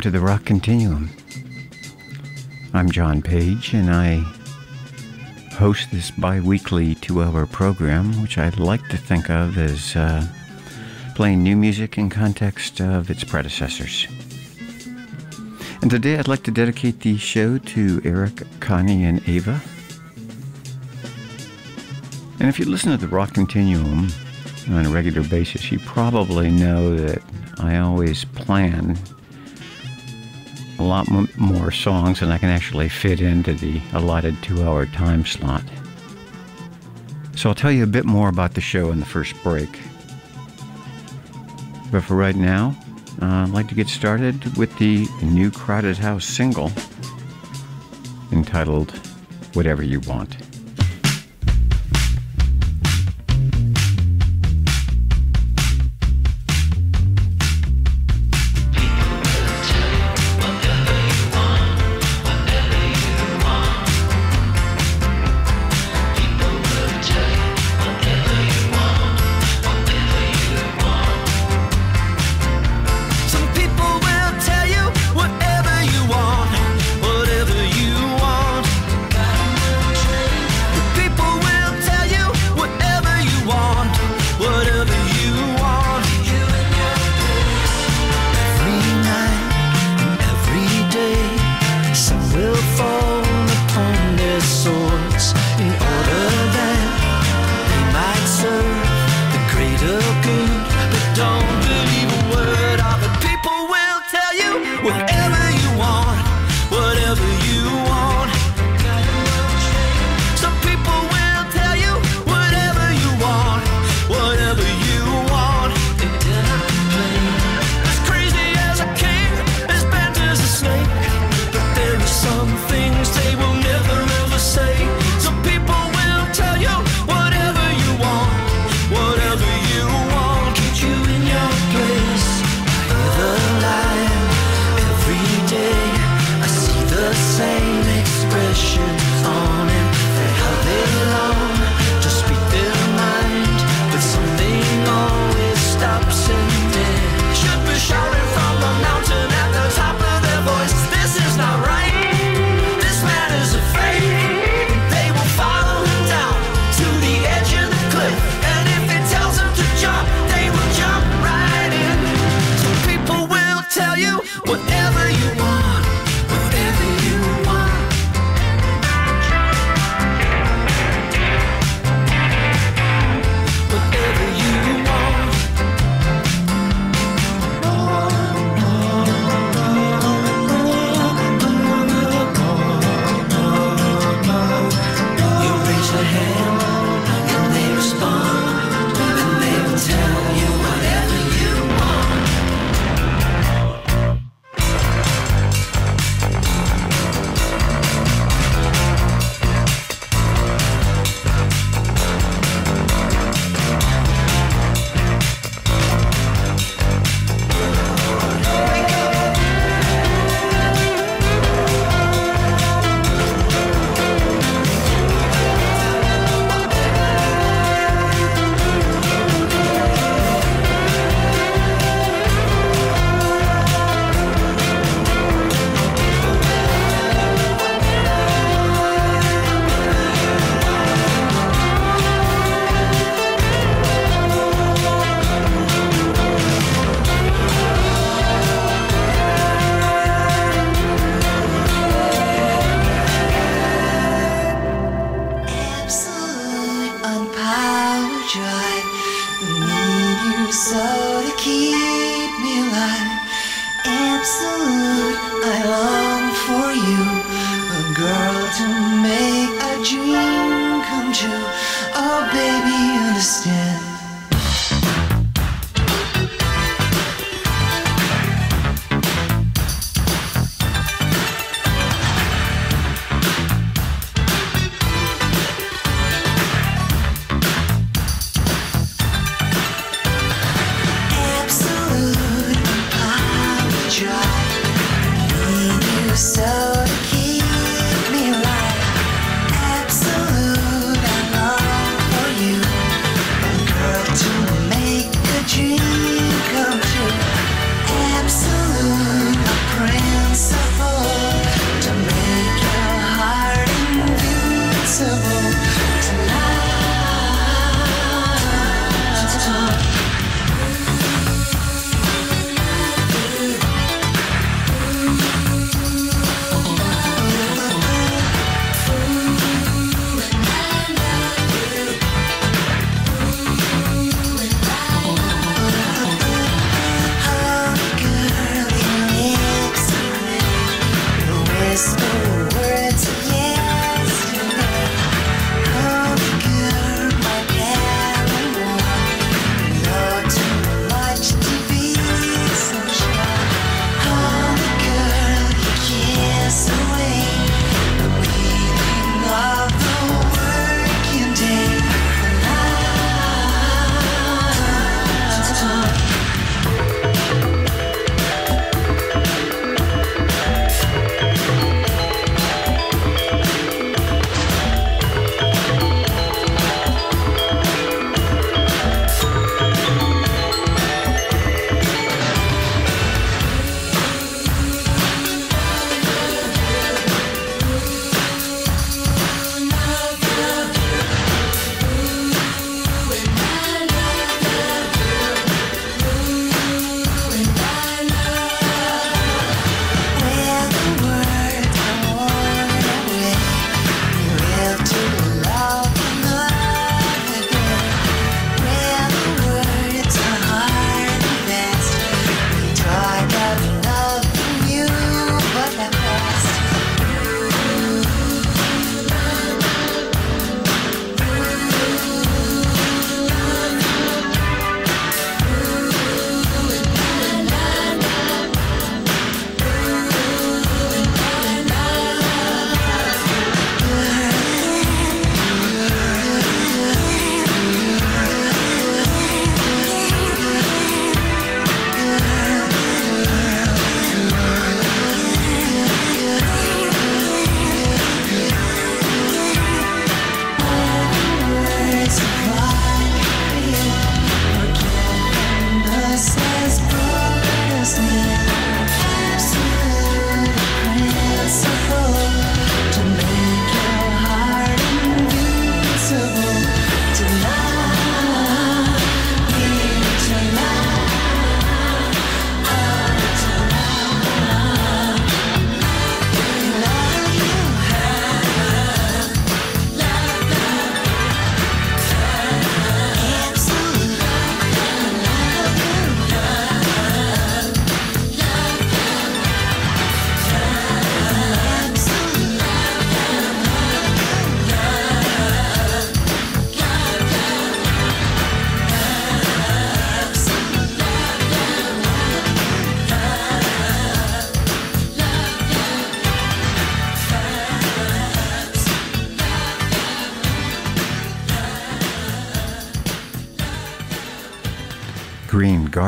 Welcome to the Rock Continuum. I'm John Paige, and I host this bi weekly two hour program, which I'd like to think of as uh, playing new music in context of its predecessors. And today I'd like to dedicate the show to Eric, Connie, and Ava. And if you listen to the Rock Continuum, on a regular basis, you probably know that I always plan a lot more songs than I can actually fit into the allotted two hour time slot. So I'll tell you a bit more about the show in the first break. But for right now, uh, I'd like to get started with the new Crowded House single entitled Whatever You Want.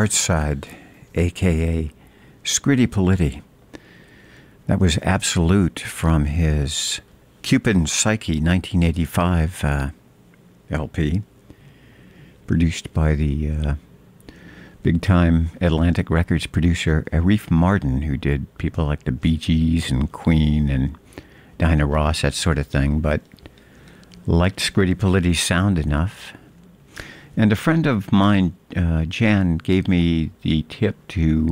Gartside, aka Scritti Politti. That was Absolute from his Cupid Psyche 1985 uh, LP, produced by the uh, big time Atlantic Records producer Arif Mardin, who did people like the Bee Gees and Queen and Dinah Ross, that sort of thing, but liked Scritti Politti's sound enough. And a friend of mine, uh, Jan, gave me the tip to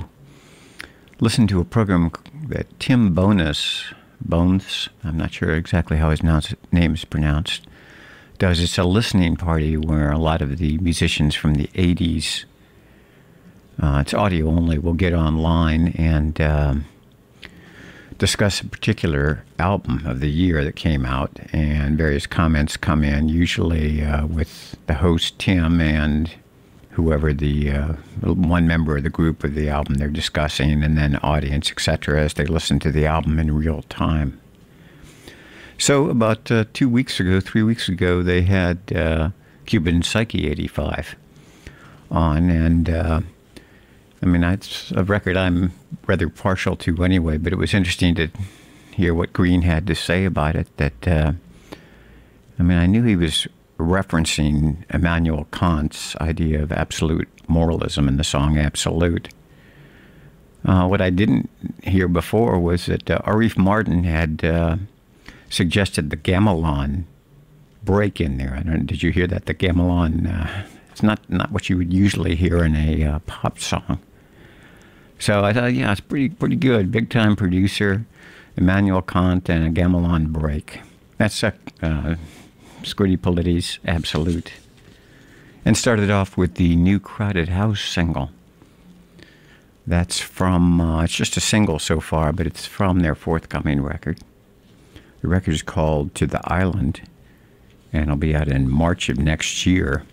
listen to a program that Tim Bonus, Bones, I'm not sure exactly how his name is pronounced, does. It's a listening party where a lot of the musicians from the 80s uh, it's audio only. We'll get online and um, discuss a particular album of the year that came out, and various comments come in, usually uh, with the host Tim and whoever the uh, one member of the group of the album they're discussing, and then audience, etc., as they listen to the album in real time. So about uh, two weeks ago, three weeks ago, they had uh, Cupid Psyche '85 on, and uh, I mean, it's a record I'm rather partial to anyway, but it was interesting to hear what Green had to say about it. That, uh, I mean, I knew he was referencing Immanuel Kant's idea of absolute moralism in the song Absolute. Uh, what I didn't hear before was that uh, Arif Mardin had uh, suggested the gamelan break in there. I don't. Did you hear that? The gamelan. Uh, it's not not what you would usually hear in a uh, pop song. So I thought, yeah, it's pretty pretty good. Big time producer, Immanuel Kant, and a gamelan break. That's a uh, Scritti Politti's Absolute. And started off with the new Crowded House single. That's from, uh, it's just a single so far, but it's from their forthcoming record. The record is called To the Island, and it'll be out in March of next year.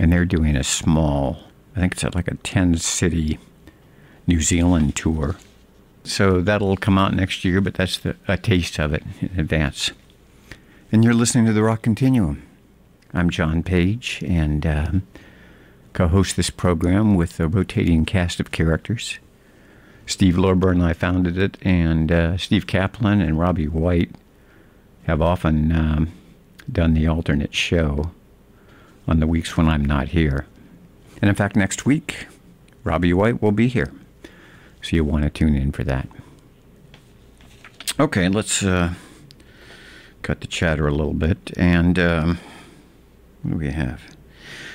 And they're doing a small, I think it's like a 10 city New Zealand tour. So that'll come out next year, but that's the, a taste of it in advance. And you're listening to the Rock Continuum. I'm John Paige, and uh, co-host this program with a rotating cast of characters. Steve Lorber and I founded it, and uh, Steve Kaplan and Robbie White have often um, done the alternate show on the weeks when I'm not here. And in fact, next week, Robbie White will be here. So you'll want to tune in for that. Okay, let's uh, cut the chatter a little bit. And um, what do we have?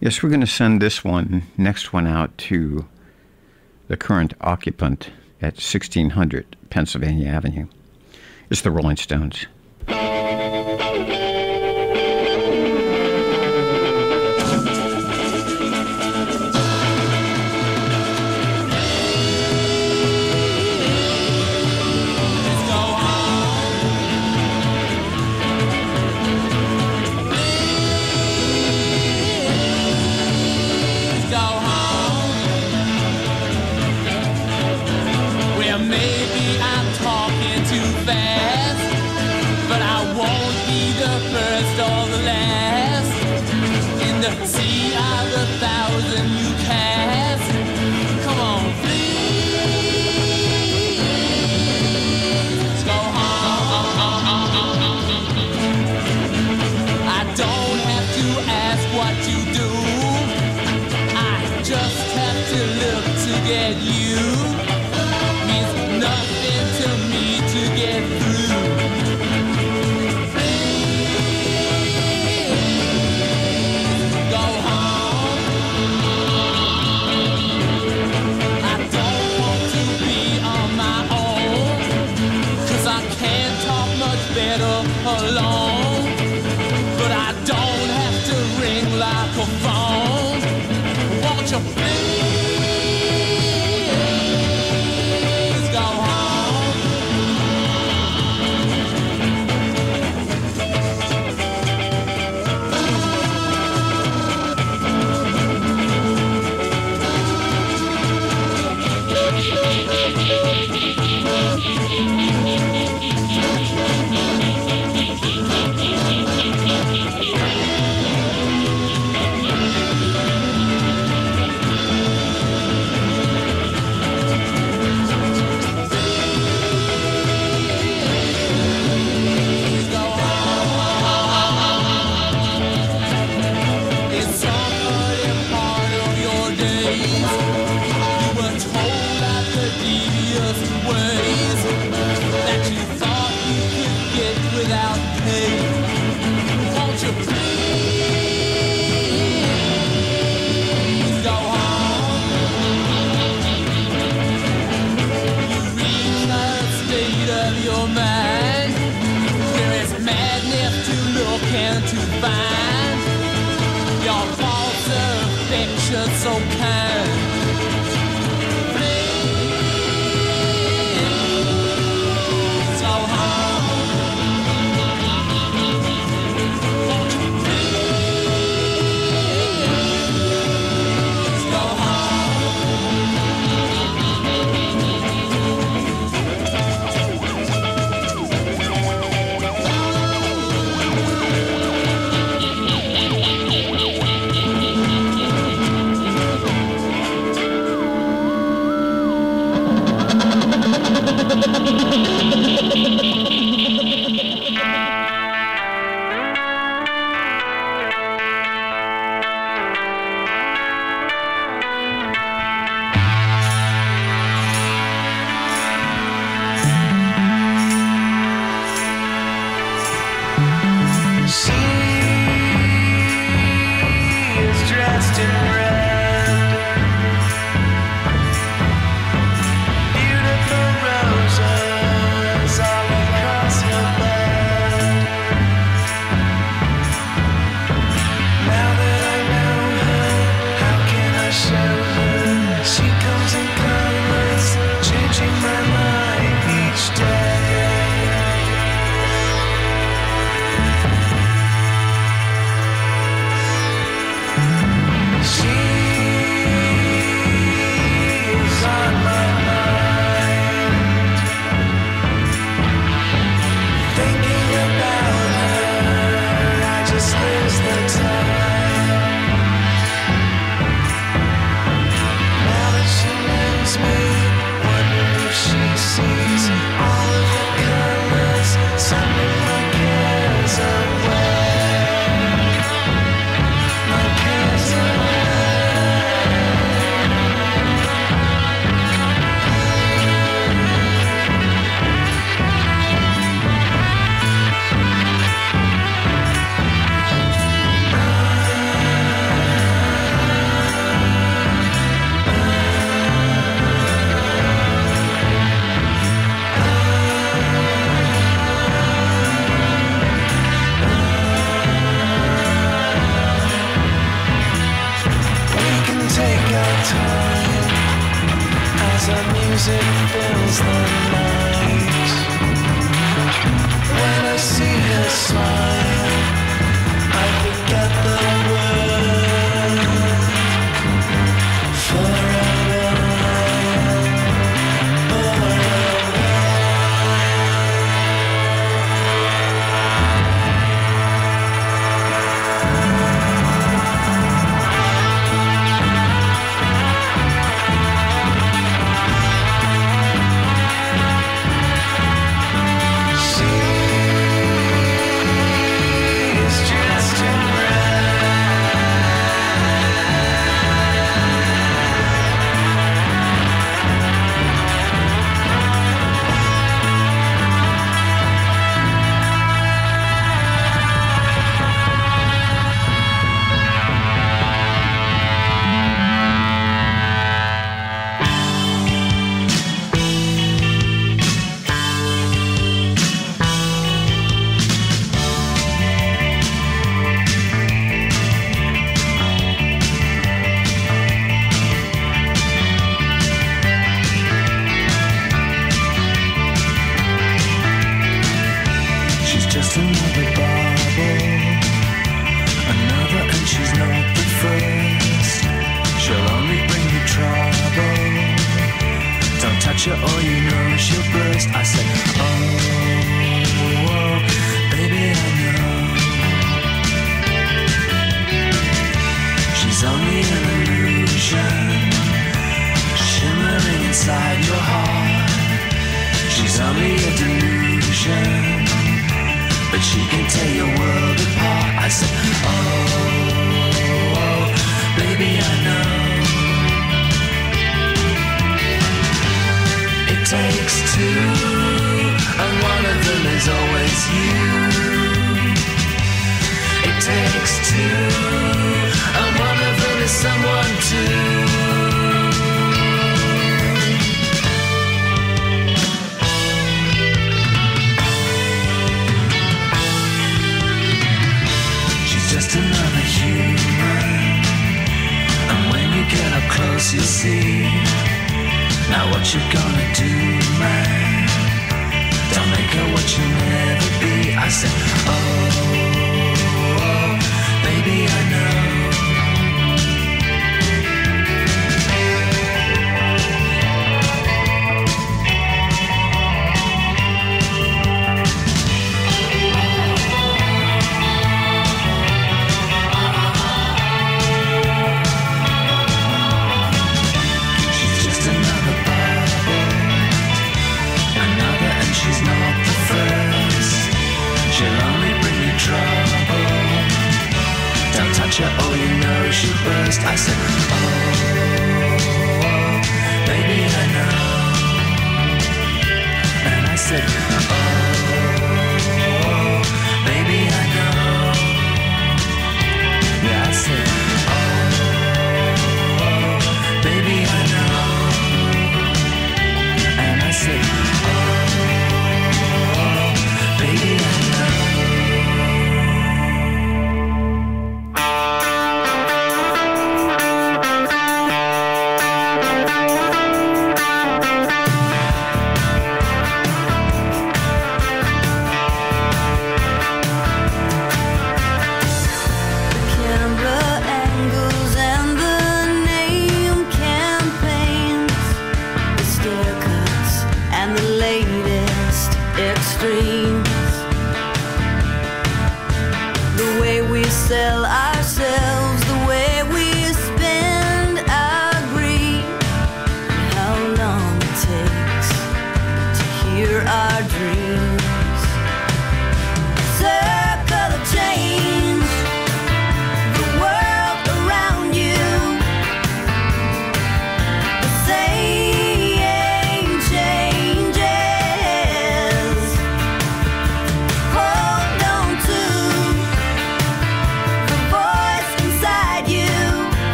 Yes, we're going to send this one, next one out to the current occupant at 1600 Pennsylvania Avenue. It's the Rolling Stones. first or the last. In the sea of the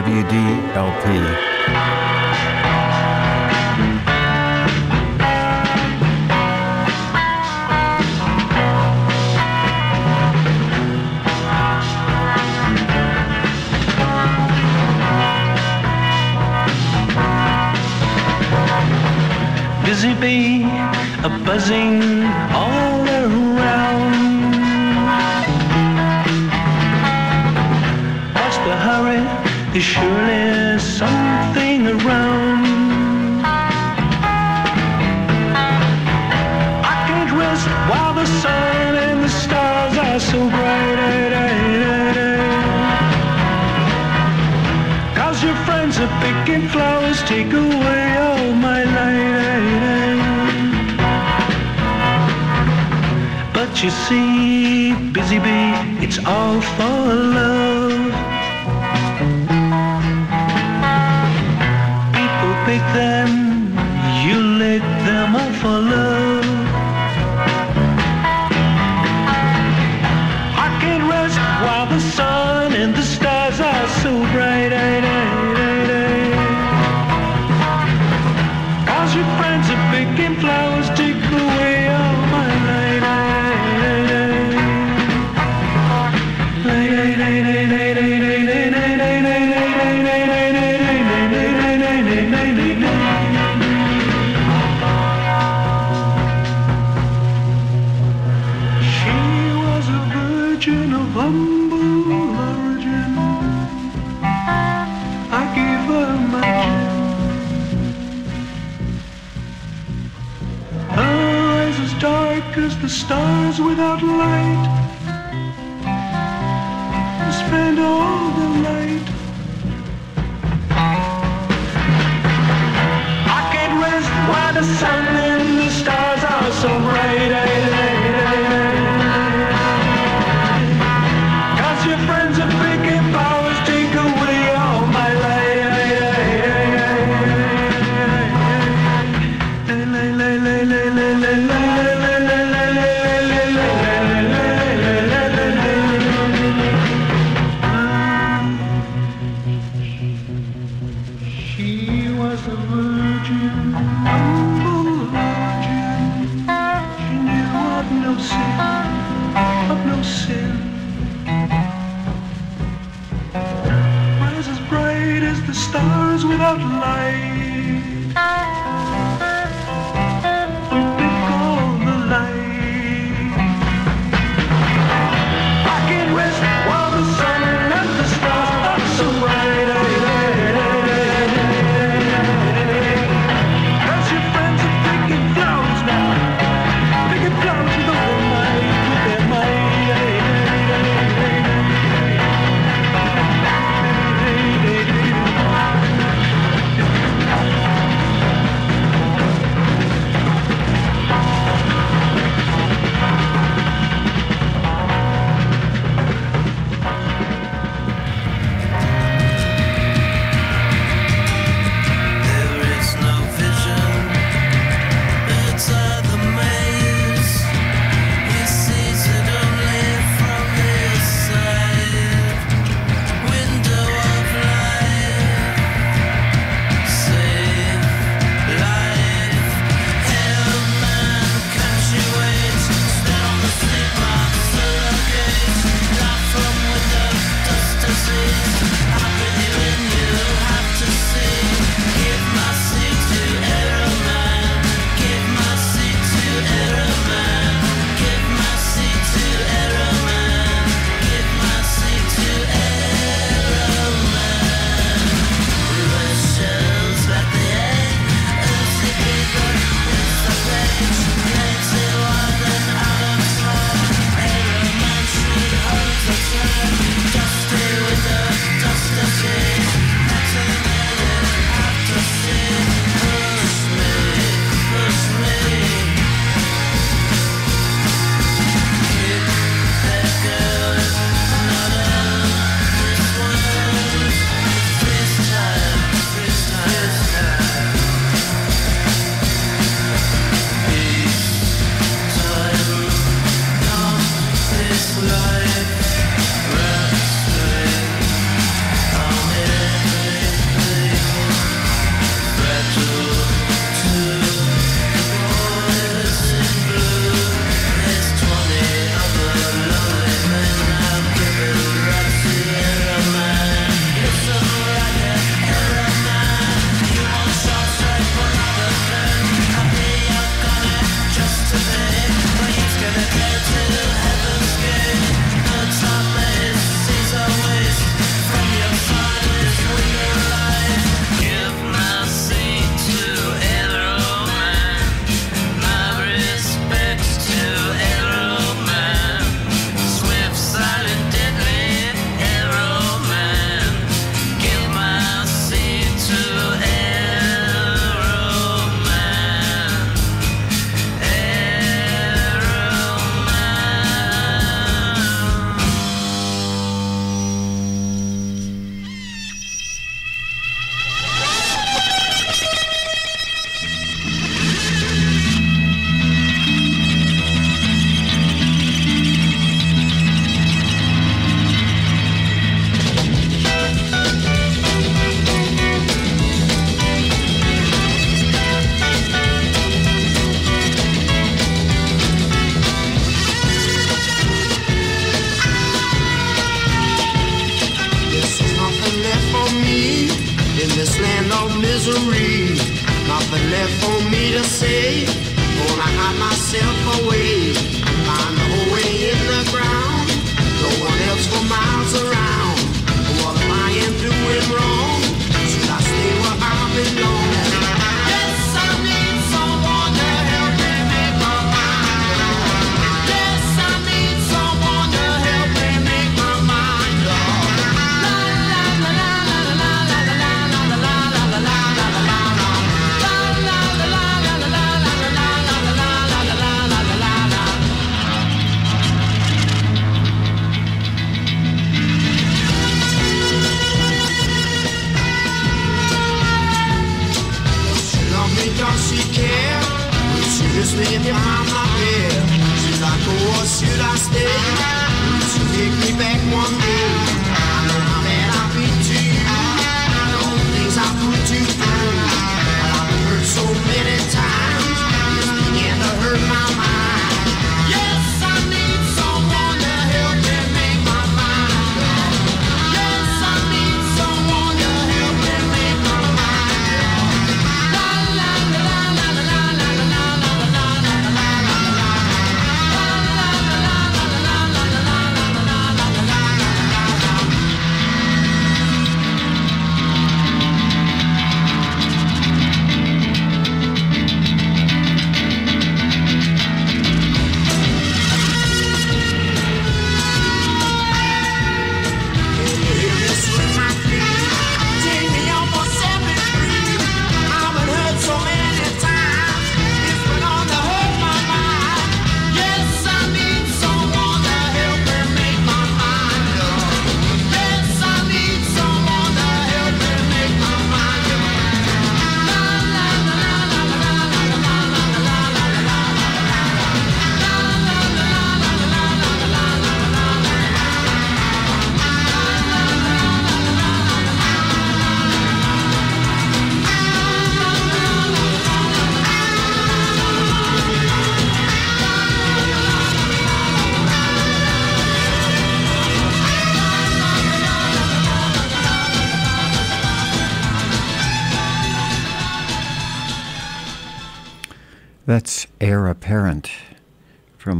WOWDLP.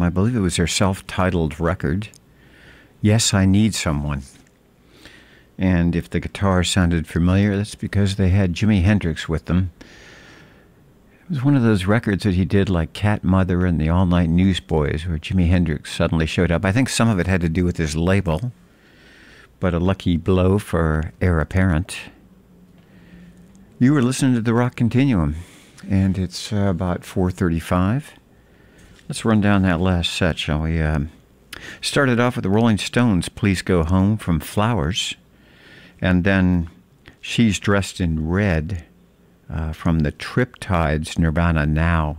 I believe it was their self titled record, Yes, I Need Someone. And if the guitar sounded familiar, that's because they had Jimi Hendrix with them. It was one of those records that he did like Cat Mother and the All Night Newsboys, where Jimi Hendrix suddenly showed up. I think some of it had to do with his label, but a lucky blow for Eire Apparent. You were listening to the Rock Continuum, and it's uh, about 4:35. Let's run down that last set, shall we? Um, started off with the Rolling Stones, "Please Go Home" from Flowers, and then "She's Dressed in Red" uh, from the Triptides, Nirvana Now.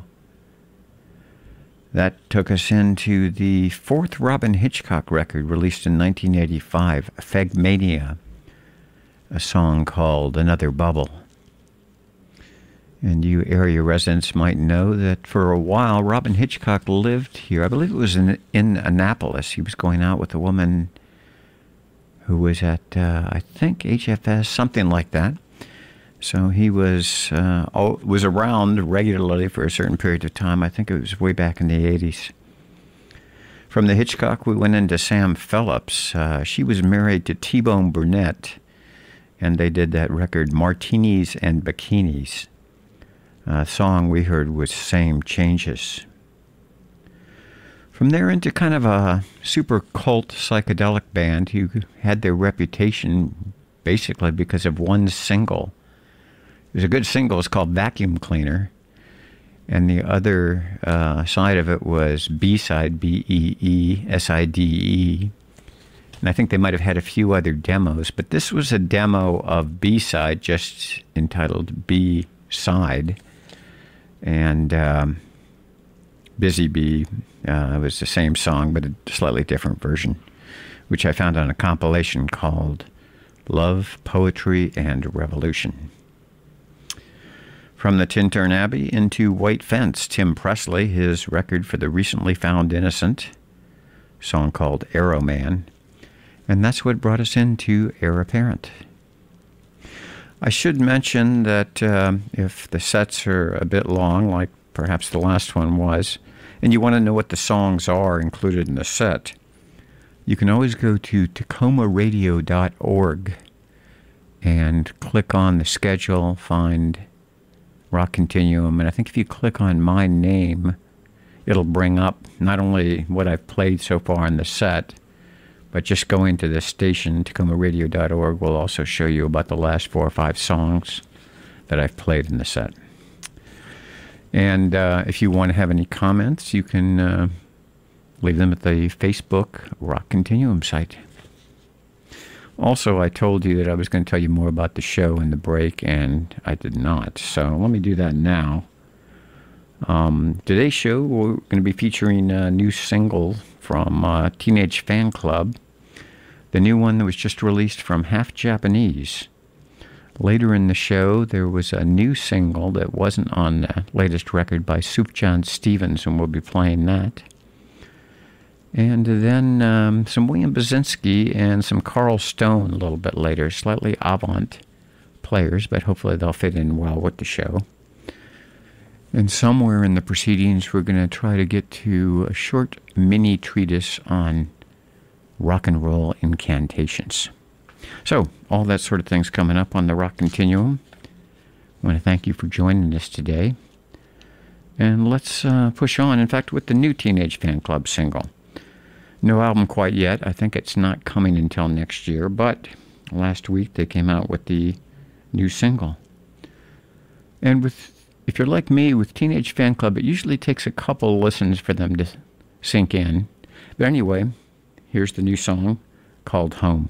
That took us into the fourth Robyn Hitchcock record, released in 1985, Fegmania, a song called "Another Bubble." And you area residents might know that for a while Robyn Hitchcock lived here. I believe it was in, in Annapolis. He was going out with a woman who was at, uh, I think, HFS, something like that. So he was uh, was around regularly for a certain period of time. I think it was way back in the 80s. From the Hitchcock, we went into Sam Phillips. Uh, she was married to T Bone Burnett, and they did that record, Martinis and Bikinis uh, song we heard was Same Changes. From there into kind of a super cult psychedelic band who had their reputation basically because of one single. Was a good single, it's called Vacuum Cleaner. And the other uh, side of it was B side, B E E S I D E. And I think they might have had a few other demos, but this was a demo of B side, just entitled B side and um, Busy Bee uh, was the same song, but a slightly different version, which I found on a compilation called Love, Poetry, and Revolution. From the Tintern Abbey into White Fence, Tim Presley, his record for the recently found innocent, song called Arrow Man, and that's what brought us into Eire Apparent. I should mention that um, if the sets are a bit long, like perhaps the last one was, and you want to know what the songs are included in the set, you can always go to takomaradio.org and click on the schedule, find Rock Continuum, and I think if you click on my name, it'll bring up not only what I've played so far in the set, but just going to the station, takomaradio.org, will also show you about the last four or five songs that I've played in the set. And uh, if you want to have any comments, you can uh, leave them at the Facebook Rock Continuum site. Also, I told you that I was going to tell you more about the show in the break, and I did not. So let me do that now. Um, today's show, we're going to be featuring a new single from uh, Teenage Fanclub, the new one that was just released from Half Japanese. Later in the show, there was a new single that wasn't on the latest record by Sufjan Stevens, and we'll be playing that. And then um, some William Basinski and some Carl Stone a little bit later, slightly avant players, but hopefully they'll fit in well with the show. And somewhere in the proceedings, we're going to try to get to a short mini treatise on rock and roll incantations. So, all that sort of thing's coming up on the Rock Continuum. I want to thank you for joining us today. And let's uh, push on, in fact, with the new Teenage Fanclub single. No album quite yet. I think it's not coming until next year, but last week they came out with the new single. And with if you're like me with Teenage Fanclub, it usually takes a couple listens for them to sink in. But anyway, here's the new song called Home.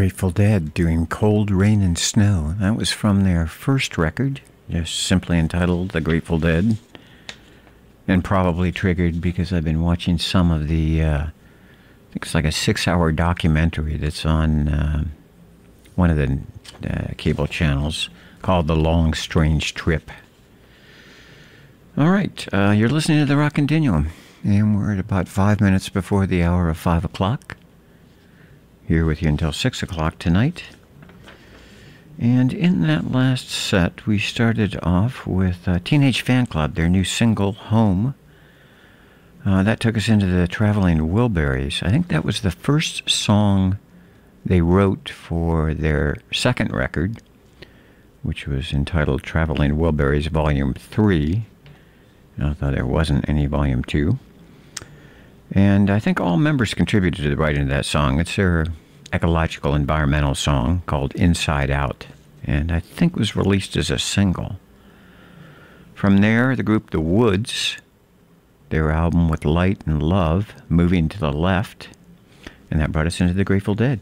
Grateful Dead doing Cold Rain and Snow. That was from their first record, just simply entitled The Grateful Dead. And probably triggered because I've been watching some of the, uh, I think it's like a six hour documentary that's on uh, one of the uh, cable channels called The Long Strange Trip. All right, uh, you're listening to the Rock Continuum, and we're at about five minutes before the hour of five o'clock here with you until 6 o'clock tonight. And in that last set, we started off with uh, Teenage Fanclub, their new single, Home. Uh, that took us into the Traveling Wilburys. I think that was the first song they wrote for their second record, which was entitled Traveling Wilburys Volume 3. Although there wasn't any Volume 2. And I think all members contributed to the writing of that song. It's their ecological environmental song called Inside Out, and I think was released as a single. From there, the group The Woods, their album with Light and Love, Moving to the Left, and that brought us into the Grateful Dead.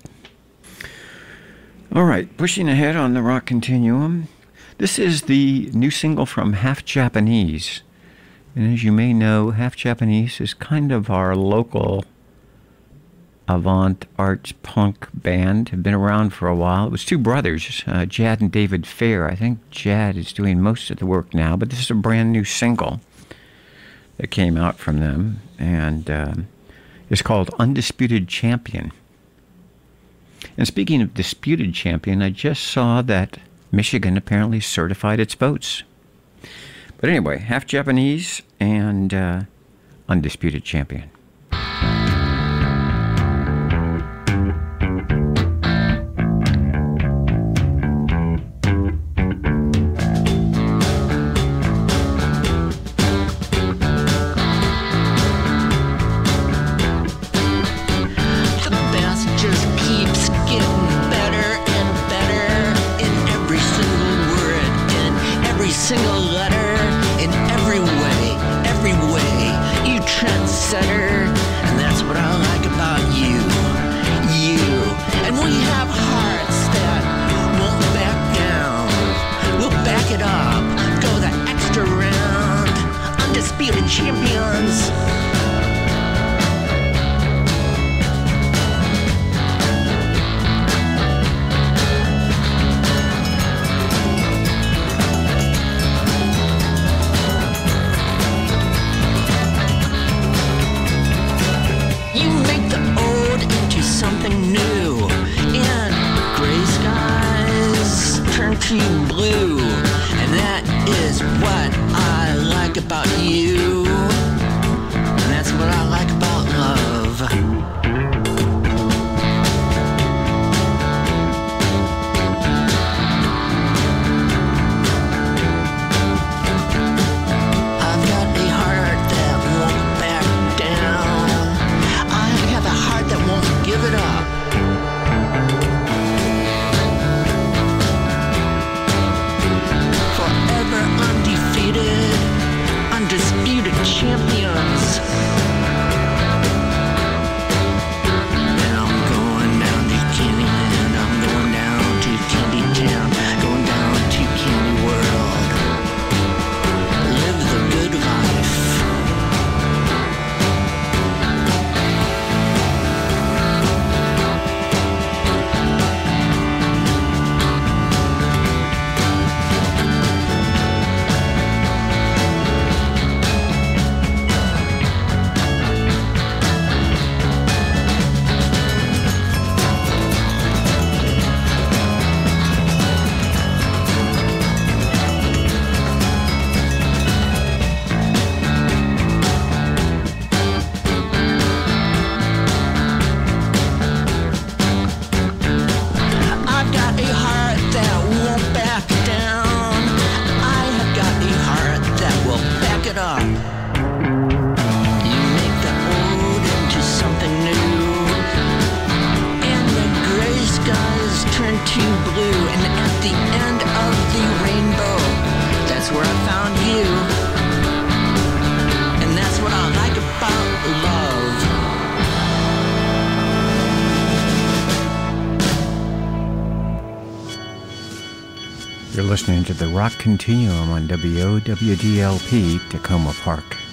All right, pushing ahead on the rock continuum. This is the new single from Half Japanese. And as you may know, Half Japanese is kind of our local avant art punk band. Have been around for a while. It was two brothers, uh, Jad and David Fair. I think Jad is doing most of the work now, but this is a brand new single that came out from them, and um, it's called Undisputed Champion. And speaking of disputed champion, I just saw that Michigan apparently certified its votes. But anyway, half Japanese and uh, undisputed champion. To blue. And at the end of the rainbow, that's where I found you. And that's what I like about love. You're listening to the Rock Continuum on WOWDLP Takoma Park.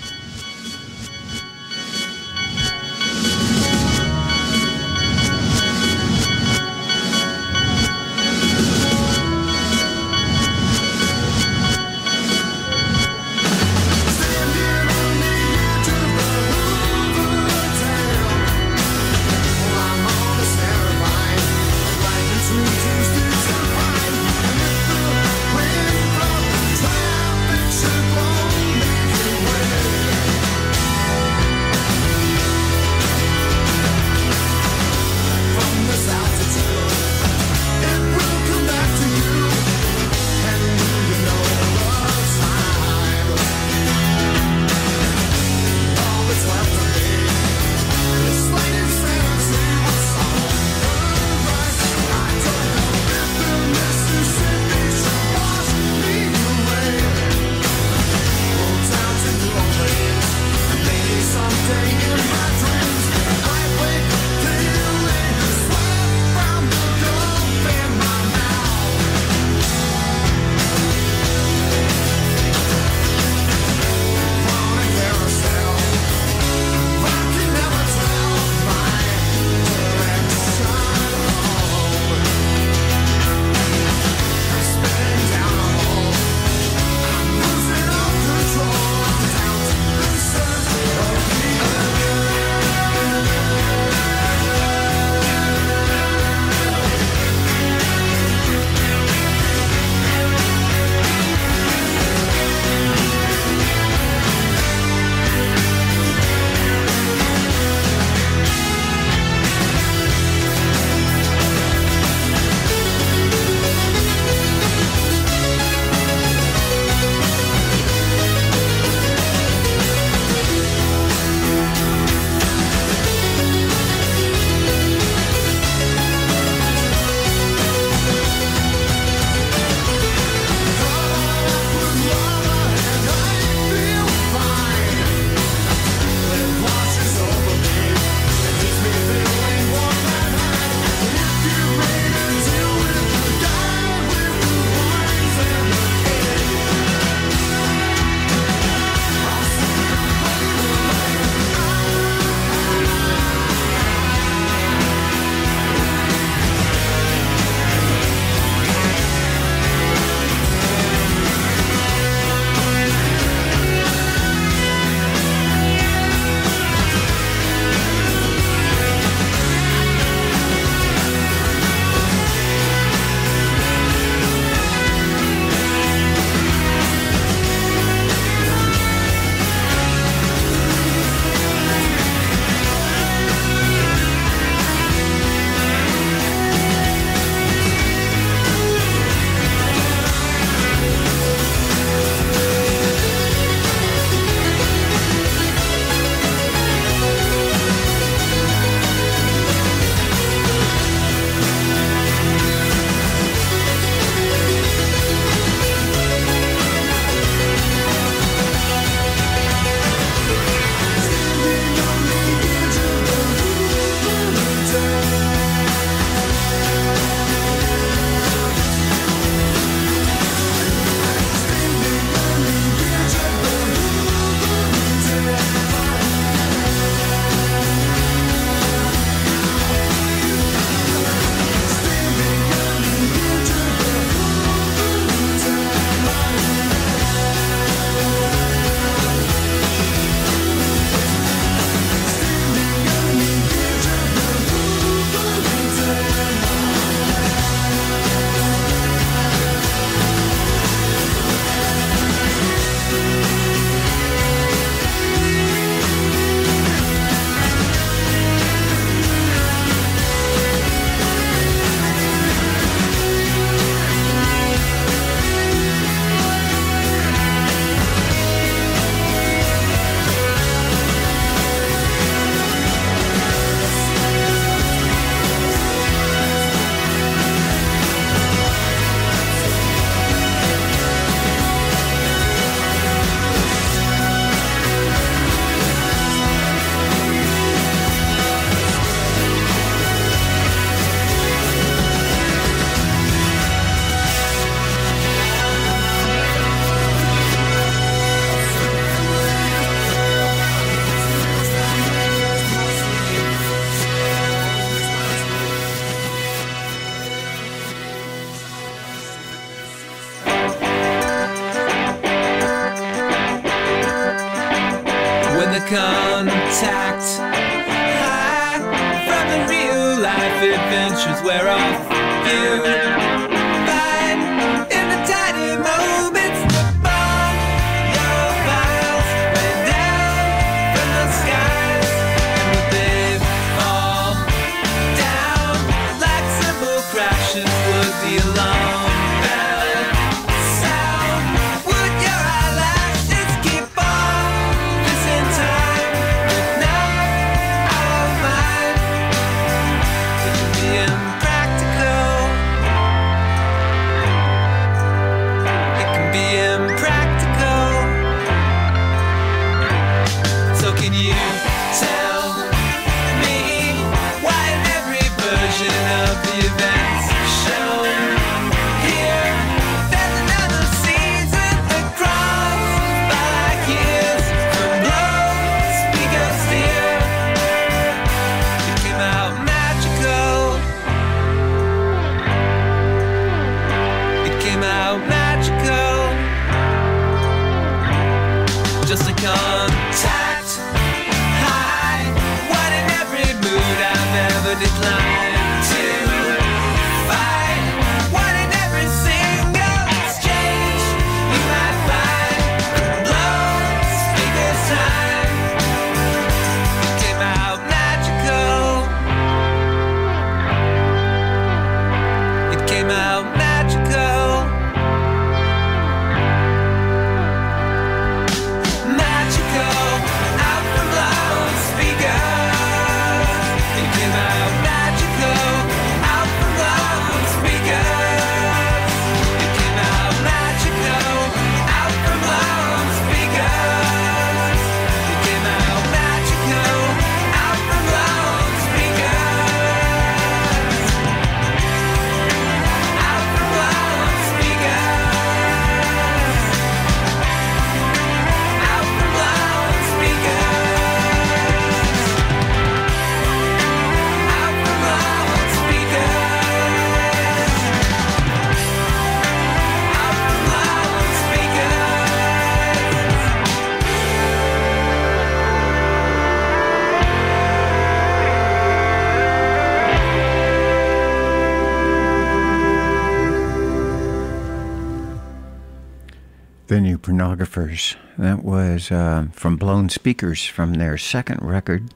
Pornographers. That was uh, from Blown Speakers from their second record,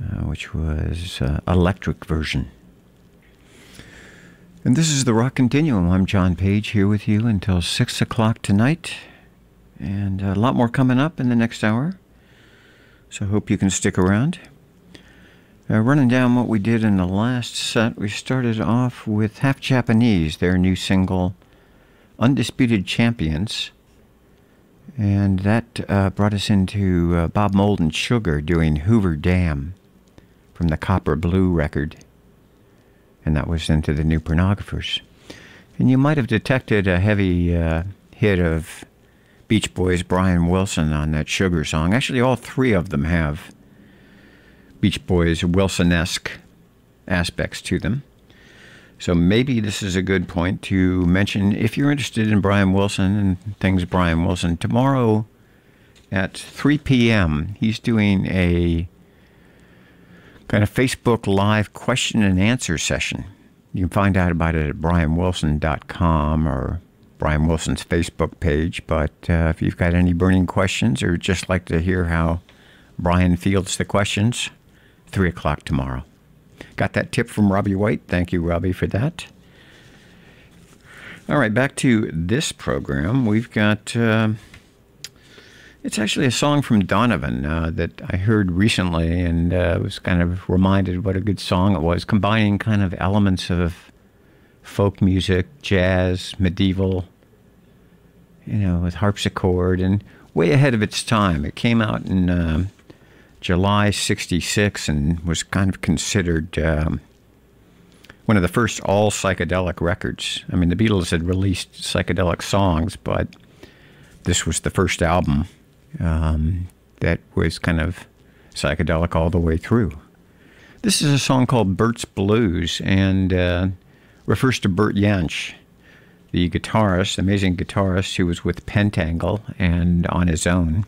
uh, which was uh, electric version. And this is the Rock Continuum. I'm John Paige here with you until 6 o'clock tonight. And a lot more coming up in the next hour. So I hope you can stick around. Uh, running down what we did in the last set, we started off with Half Japanese, their new single, Undisputed Champions. And that uh, brought us into uh, Bob Mould and Sugar doing Hoover Dam from the Copper Blue record. And that was into the new pornographers. And you might have detected a heavy uh, hit of Beach Boys' Brian Wilson on that Sugar song. Actually, all three of them have Beach Boys Wilson esque aspects to them. So maybe this is a good point to mention if you're interested in Brian Wilson and things Brian Wilson, tomorrow at 3 p.m., he's doing a kind of Facebook Live question and answer session. You can find out about it at brianwilson.com or Brian Wilson's Facebook page. But uh, if you've got any burning questions or just like to hear how Brian fields the questions, 3 o'clock tomorrow. Got that tip from Robbie White. Thank you, Robbie, for that. All right, back to this program. We've got. Uh, it's actually a song from Donovan uh, that I heard recently and uh, was kind of reminded what a good song it was, combining kind of elements of folk music, jazz, medieval, you know, with harpsichord and way ahead of its time. It came out in um July 66 and was kind of considered um, one of the first all psychedelic records. I mean, the Beatles had released psychedelic songs, but this was the first album um, that was kind of psychedelic all the way through. This is a song called Bert's Blues and uh, refers to Bert Jansch, the guitarist, amazing guitarist who was with Pentangle and on his own.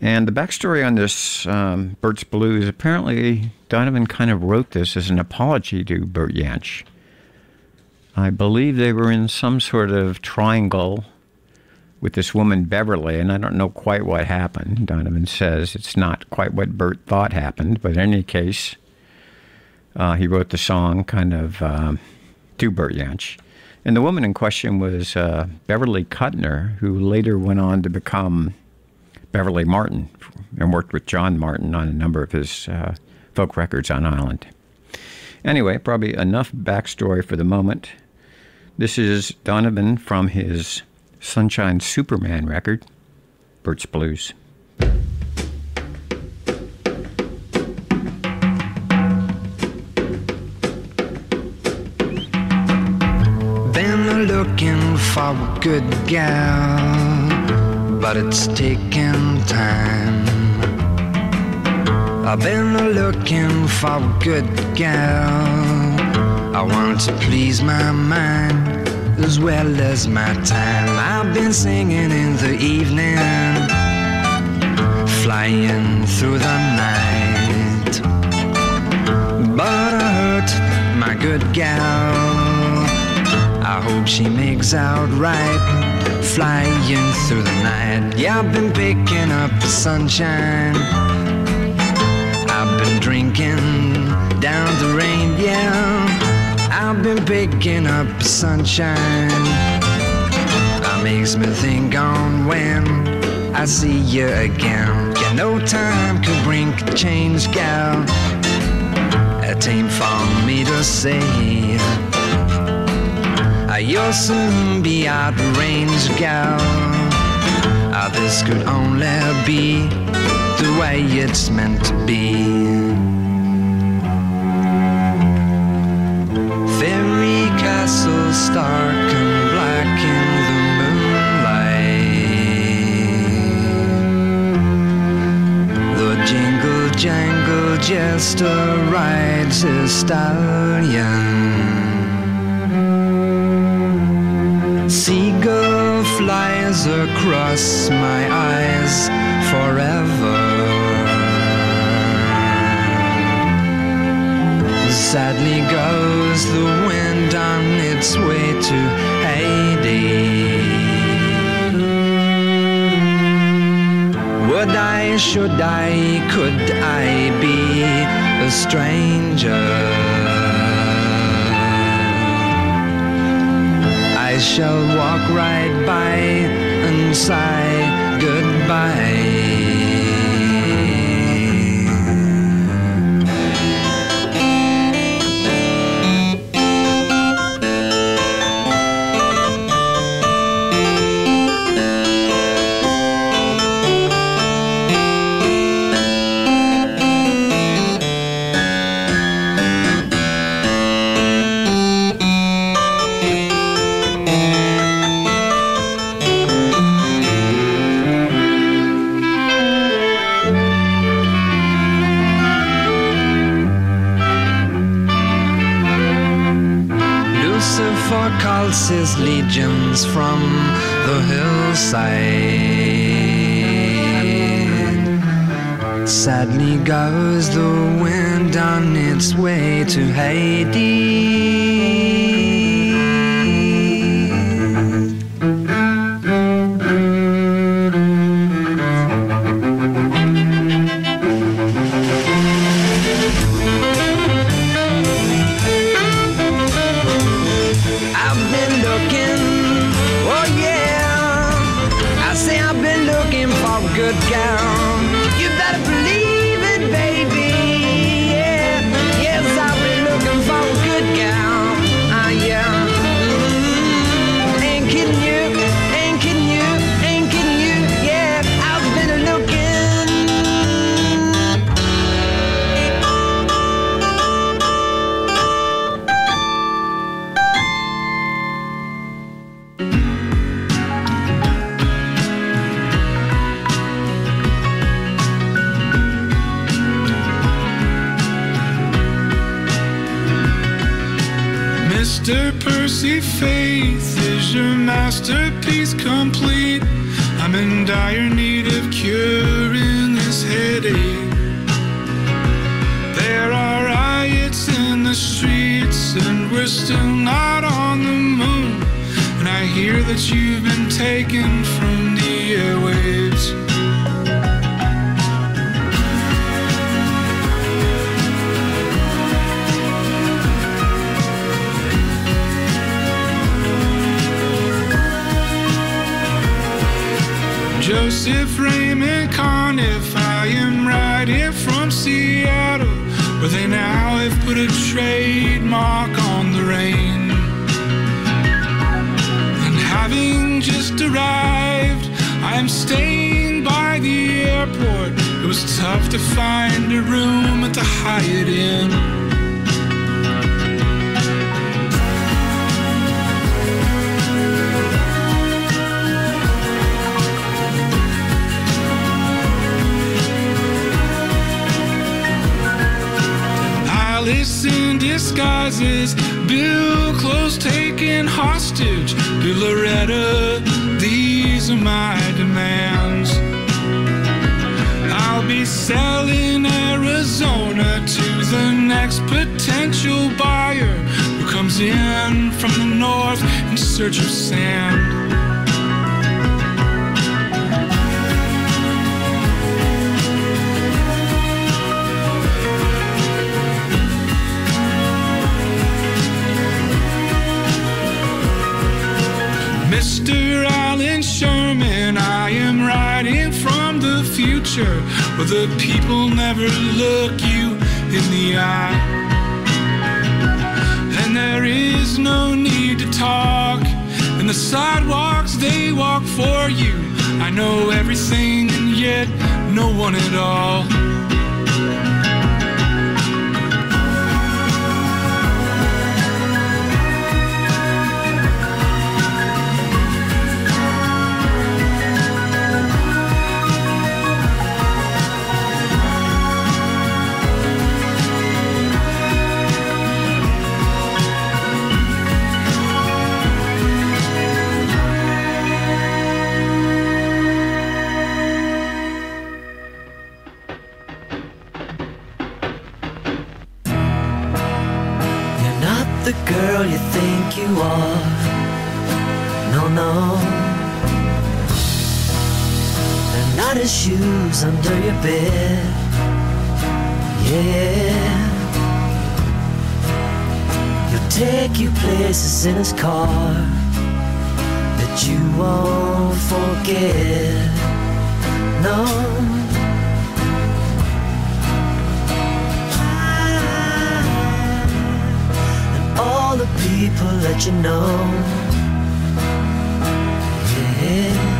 And the backstory on this um, Bert's Blues apparently Donovan kind of wrote this as an apology to Bert Jansch. I believe they were in some sort of triangle with this woman Beverly, and I don't know quite what happened. Donovan says it's not quite what Bert thought happened, but in any case, uh, he wrote the song kind of um, to Bert Jansch. And the woman in question was uh, Beverly Kutner, who later went on to become Beverly Martyn and worked with John Martyn on a number of his uh, folk records on Island. Anyway, probably enough backstory for the moment. This is Donovan from his Sunshine Superman record, Bert's Blues. Been looking for a good gal, but it's taking time. I've been looking for a good gal. I want to please my mind as well as my time. I've been singing in the evening, flying through the night. But I hurt my good gal. I hope she makes out right, flying through the night. Yeah, I've been picking up the sunshine. I've been drinking down the rain, yeah. I've been picking up the sunshine. That makes me think on when I see you again. Yeah, no time could bring a change, gal. It ain't for me to say. You'll soon be out range, gal. Ah, this could only be the way it's meant to be. Fairy castle stark and black in the moonlight. The jingle jangle jester rides his stallion. Flies across my eyes forever. Sadly goes the wind on its way to Hades. Would I, should I, could I be a stranger? I shall walk right by and sigh goodbye. Are my demands. I'll be selling Arizona to the next potential buyer who comes in from the north in search of sand. Where the people never look you in the eye. And there is no need to talk, and the sidewalks they walk for you. I know everything and yet no one at all. Under your bed. Yeah. He'll take you places in his car that you won't forget. No. And all the people that you know. Yeah,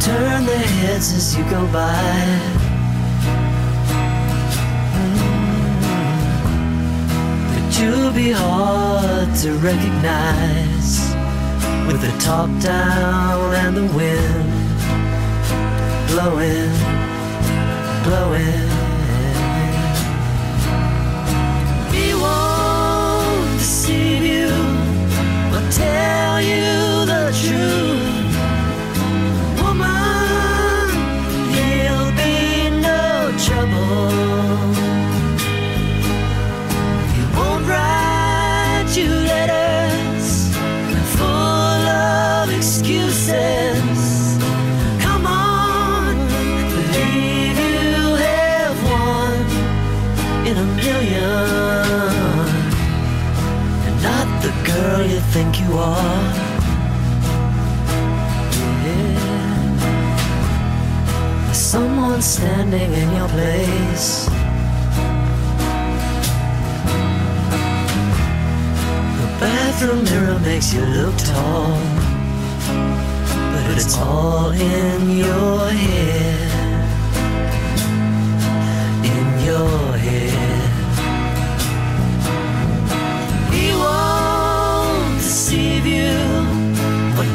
turn their heads as you go by. Mm. But you'll be hard to recognize with the top down and the wind blowing, blowing. He won't deceive you or tell you the truth. Think you are. Yeah. Someone standing in your place. The bathroom mirror makes you look tall, but it's all in your head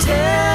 tell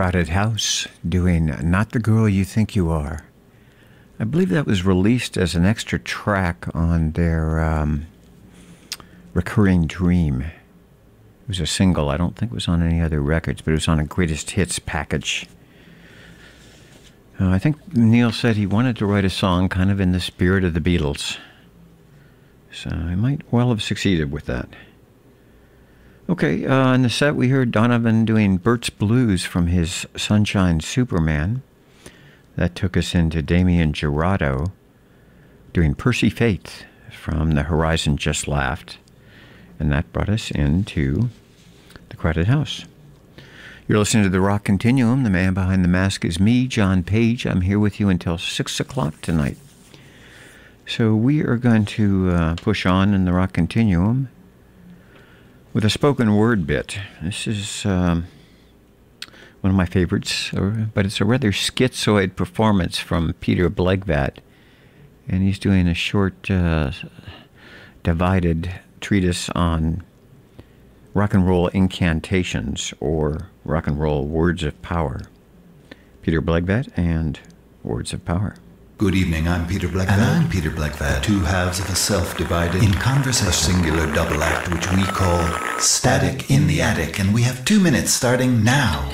Crowded House doing Not the Girl You Think You Are. I believe that was released as an extra track on their um, Recurring Dream. It was a single. I don't think it was on any other records, but it was on a greatest hits package. Uh, I think Neil said he wanted to write a song kind of in the spirit of the Beatles. So he might well have succeeded with that. Okay, uh, in the set we heard Donovan doing Bert's Blues from his Sunshine Superman. That took us into Damien Jurado doing Percy Faith from The Horizon Just Laughed. And that brought us into The Crowded House. You're listening to The Rock Continuum. The man behind the mask is me, John Paige. I'm here with you until 6 o'clock tonight. So we are going to uh, push on in The Rock Continuum with a spoken word bit. This is um, one of my favorites, but it's a rather schizoid performance from Peter Blegvad. And he's doing a short, uh, divided treatise on rock and roll incantations or rock and roll words of power. Peter Blegvad and Words of Power. Good evening, I'm Peter Blegvad. And I'm Peter Blegvad. Two halves of a self-divided in conversation. A singular double act which we call Static in the Attic. And we have two minutes starting now.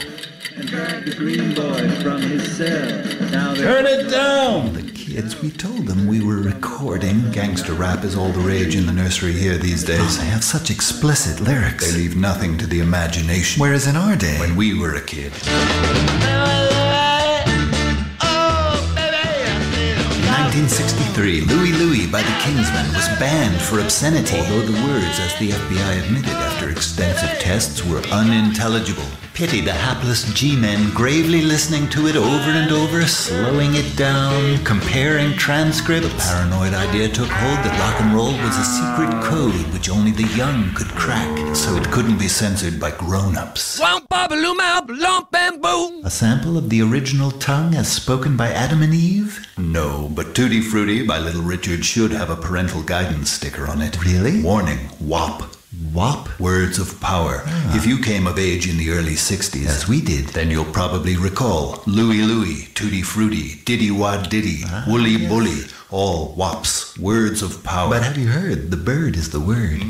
And the green boy from his cell. Now Turn it down! The kids, we told them we were recording. Gangster rap is all the rage in the nursery here these days. they have such explicit lyrics. They leave nothing to the imagination. Whereas in our day, when we were a kid. 1963, Louie Louie by the Kingsmen was banned for obscenity, although the words, as the FBI admitted after extensive tests, were unintelligible. Pity the hapless G-men gravely listening to it over and over, slowing it down, comparing transcripts. The paranoid idea took hold that rock and roll was a secret code which only the young could crack, so it couldn't be censored by grown-ups. A sample of the original tongue as spoken by Adam and Eve? No, but Tutti Frutti by Little Richard should have a parental guidance sticker on it. Really? Warning, WAP. WAP? Words of power. If you came of age in the early 60s, as we did, then you'll probably recall Louie Louie, Tutti Frutti, Diddy Wah Diddy, Woolly Bully, all WAPs, words of power. But have you heard? The bird is the word.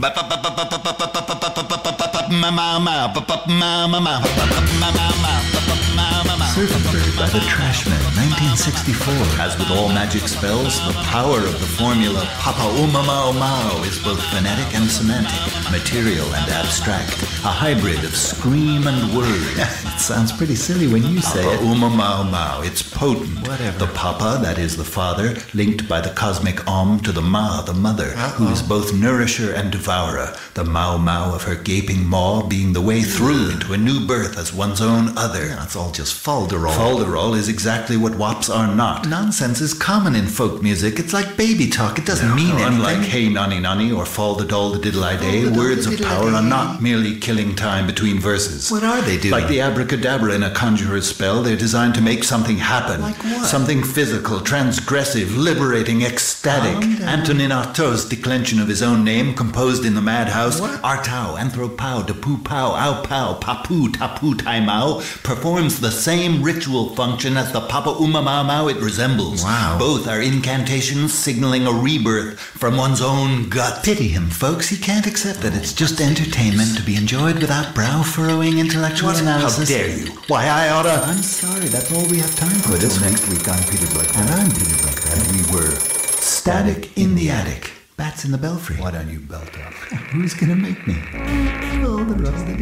Bird by the Trashmen, 1964. As with all magic spells, the power of the formula Papa Uma Mao is both phonetic and semantic, material and abstract, a hybrid of scream and word. it sounds pretty silly when you say Papa it. Uma Mao it's potent. Whatever. The Papa, that is the father, linked by the cosmic Om to the Ma, the mother, who is both nourisher and devourer, the Mao Mao of her gaping maw being the way through into a new birth as one's own other. That's all just falderall. Falderall is exactly what WAPs are not. Nonsense is common in folk music. It's like baby talk. It doesn't mean anything. Unlike Hey Nonny Nonny or Fall the Doll the Diddle I Day, words of power are not merely killing time between verses. What are they doing? Like the abracadabra in a conjurer's spell, they're designed to make something happen. Like what? Something physical, transgressive, liberating, ecstatic. Antonin Artaud's declension of his own name, composed in the madhouse, Artau, Anthropau, Depu Pau, Au Pau, Papu, Tapu, Taimau, performs the same ritual function as the Papa Uma Mau Mau it resembles. Wow. Both are incantations signaling a rebirth from one's own gut. Pity him, folks. He can't accept that it's just entertainment to be enjoyed without brow furrowing intellectual analysis. How dare you? Why, I oughta. I'm sorry, that's all we have time for this next week. I'm Peter Blegvad. And I'm Peter Blegvad. And we were Static in the Attic. Bats in the Belfry. Why don't you belt up? Who's gonna make me? Oh, the rubs that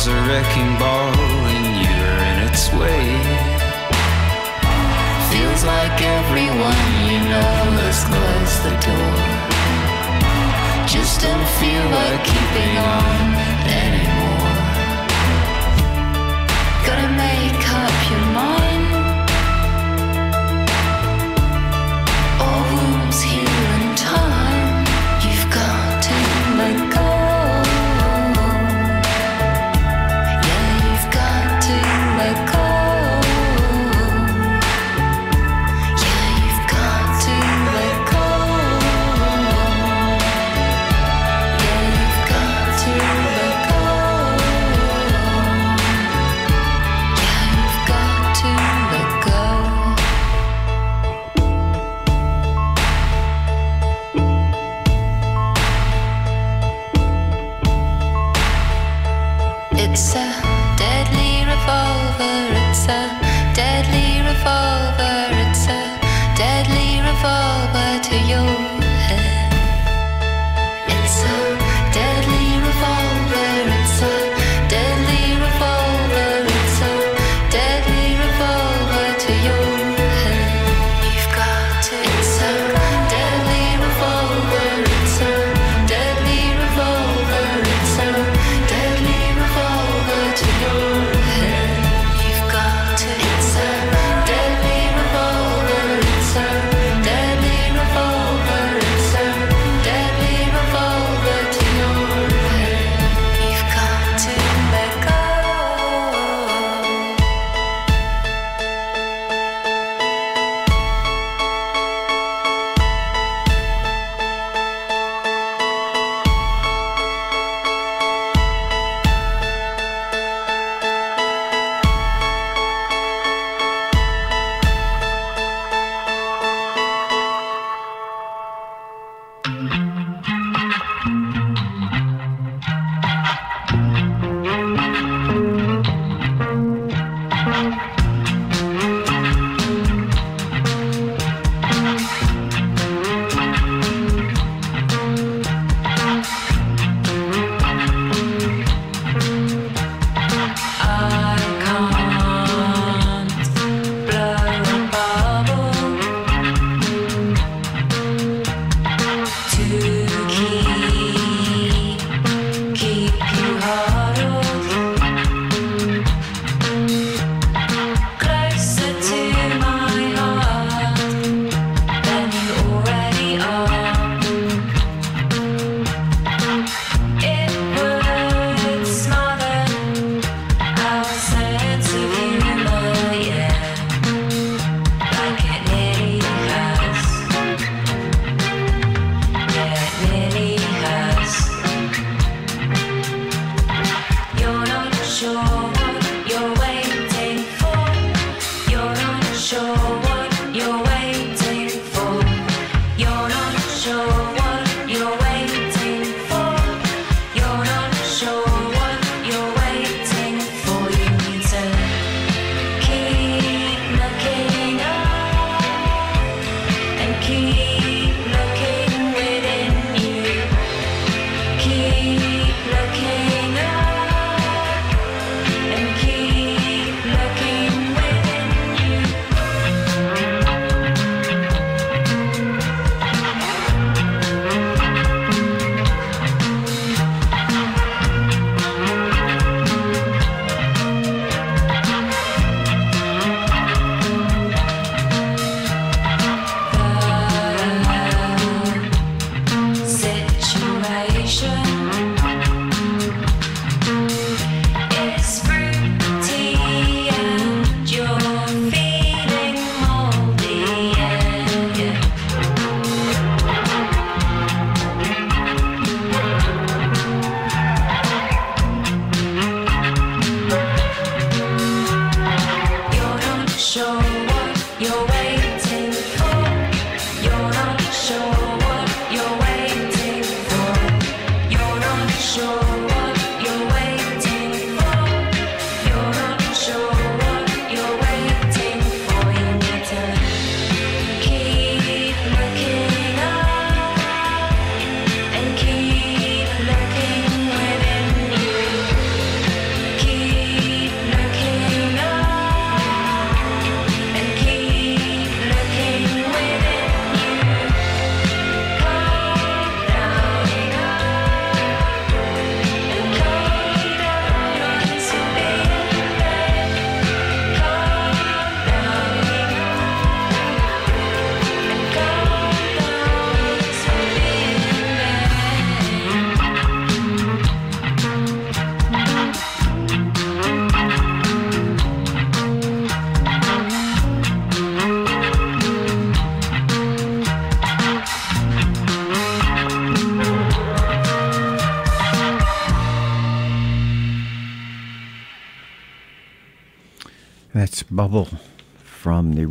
was a wrecking ball and you're in its way. Feels like everyone you know has closed the door. Just don't feel like keeping on anymore. Gotta make up your mind.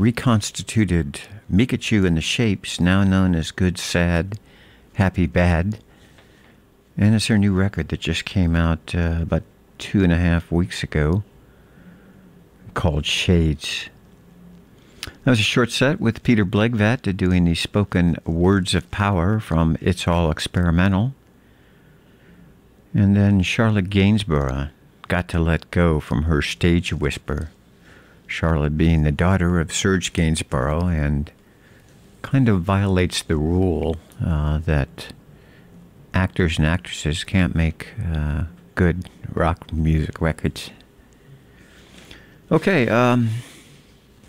Reconstituted Micachu in the Shapes, now known as Good Sad, Happy Bad. And it's her new record that just came out uh, about two and a half weeks ago called Shades. That was a short set with Peter Blegvad doing the spoken words of power from It's All Experimental. And then Charlotte Gainsbourg got to let go from her stage whisper. Charlotte being the daughter of Serge Gainsbourg and kind of violates the rule uh, that actors and actresses can't make uh, good rock music records. Okay, um,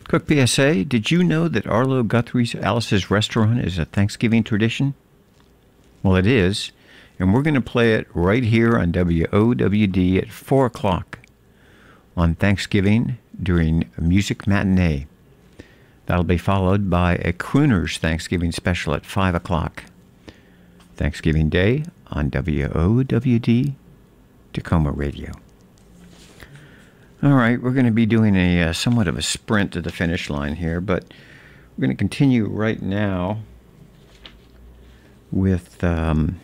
quick PSA. Did you know that Arlo Guthrie's Alice's Restaurant is a Thanksgiving tradition? Well, it is, and we're going to play it right here on WOWD at 4 o'clock on Thanksgiving during a music matinee. That'll be followed by a Crooners Thanksgiving special at 5 o'clock. Thanksgiving Day on WOWD Takoma Radio. All right, we're going to be doing a uh, somewhat of a sprint to the finish line here, but we're going to continue right now with um,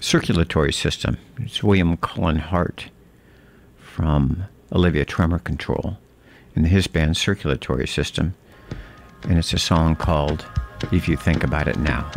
circulatory system. It's William Cullen Hart from Olivia Tremor Control and his band Circulatory System, and it's a song called If You Think About It Now.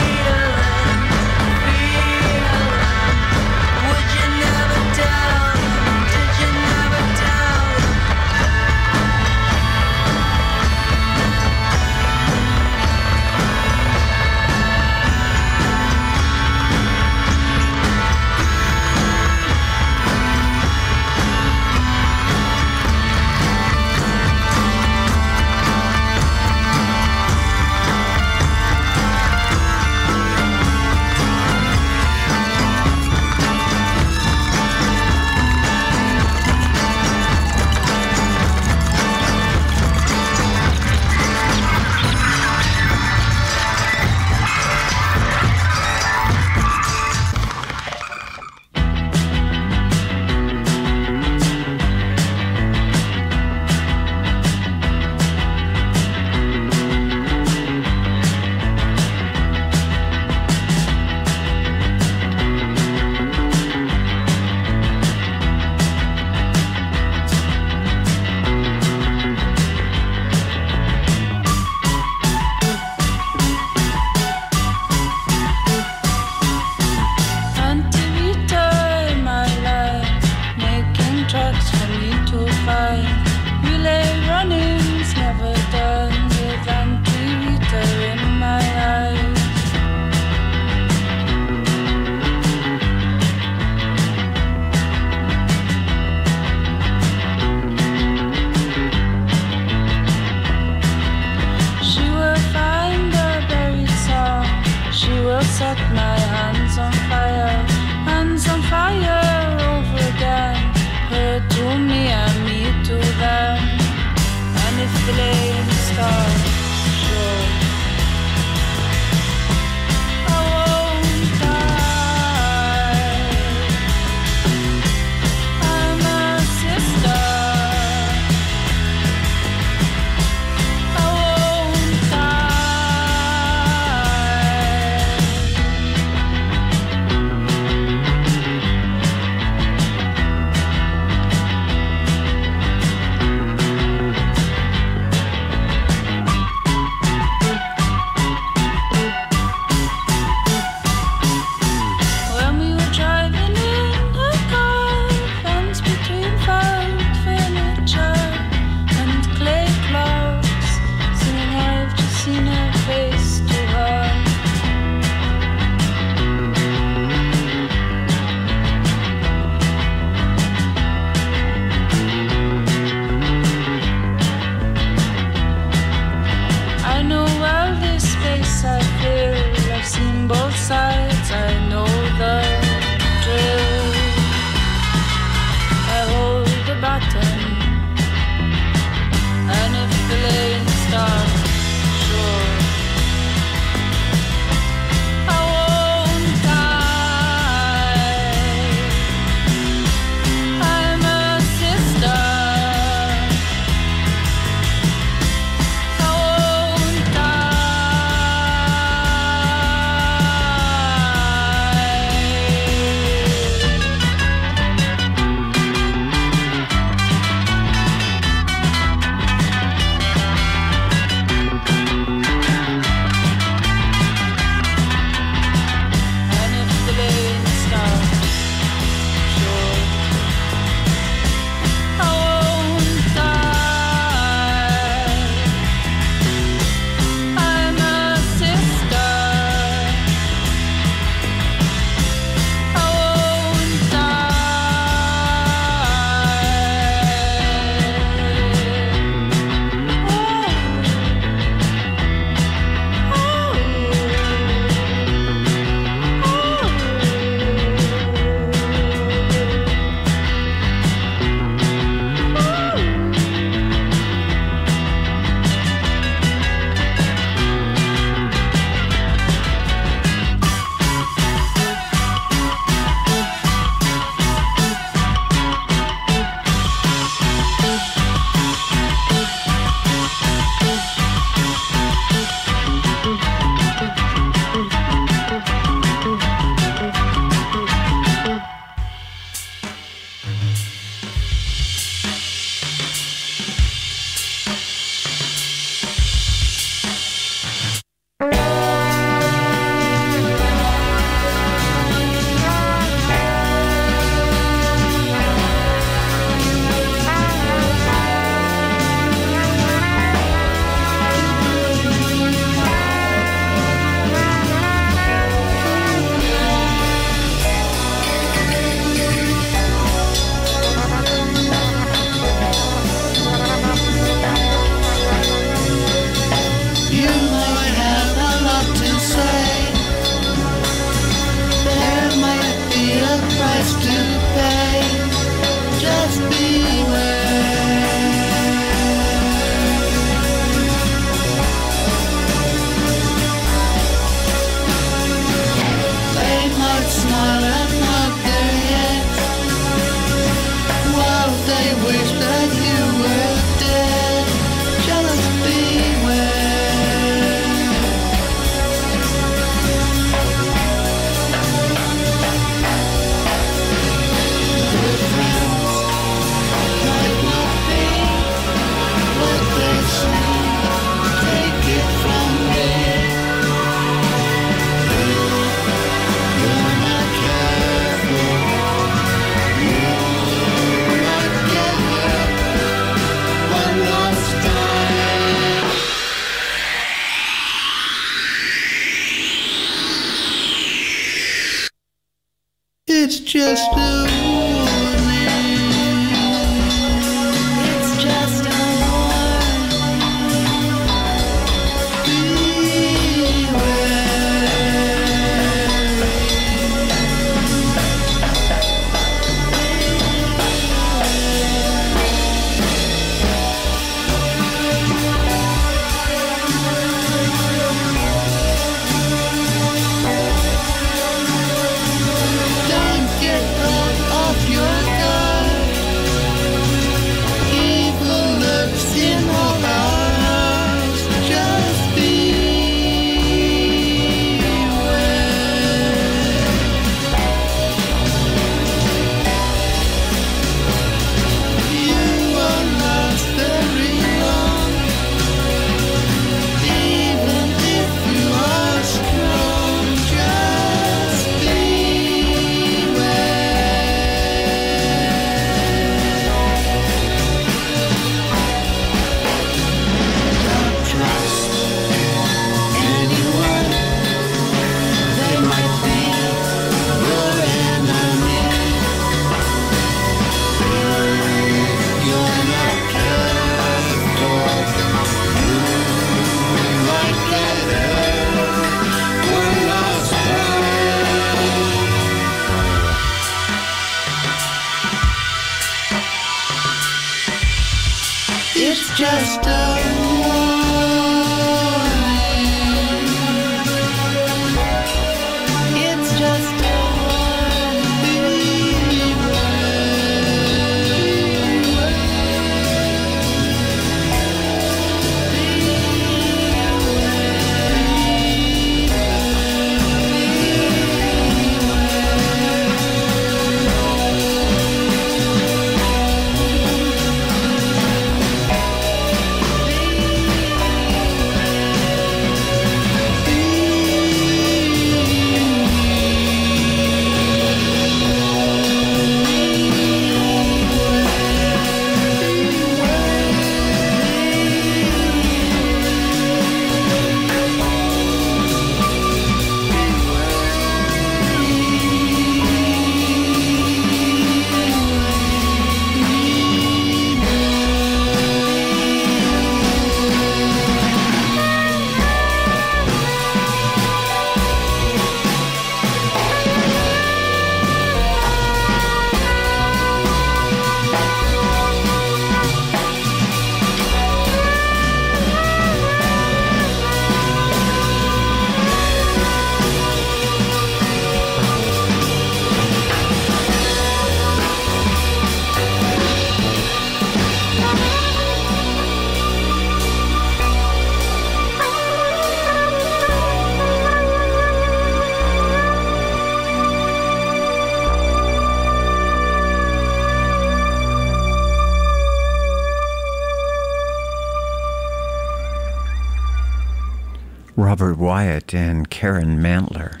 Wyatt and Karen Mantler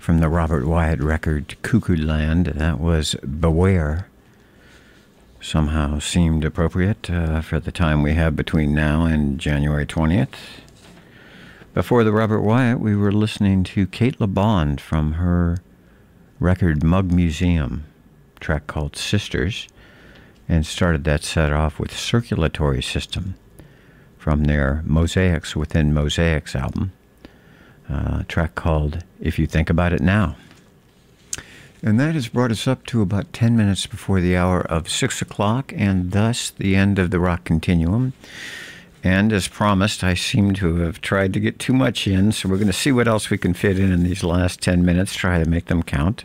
from the Robert Wyatt record Cuckoo Land. That was Beware. Somehow seemed appropriate uh, for the time we have between now and January 20th. Before the Robert Wyatt, we were listening to Cate Le Bon from her record Mug Museum, track called Sisters, and started that set off with Circulatory System from their Mosaics Within Mosaics album, uh, track called If You Think About It Now. And that has brought us up to about 10 minutes before the hour of 6 o'clock, and thus the end of the rock continuum. And as promised, I seem to have tried to get too much in, so we're going to see what else we can fit in in these last 10 minutes, try to make them count.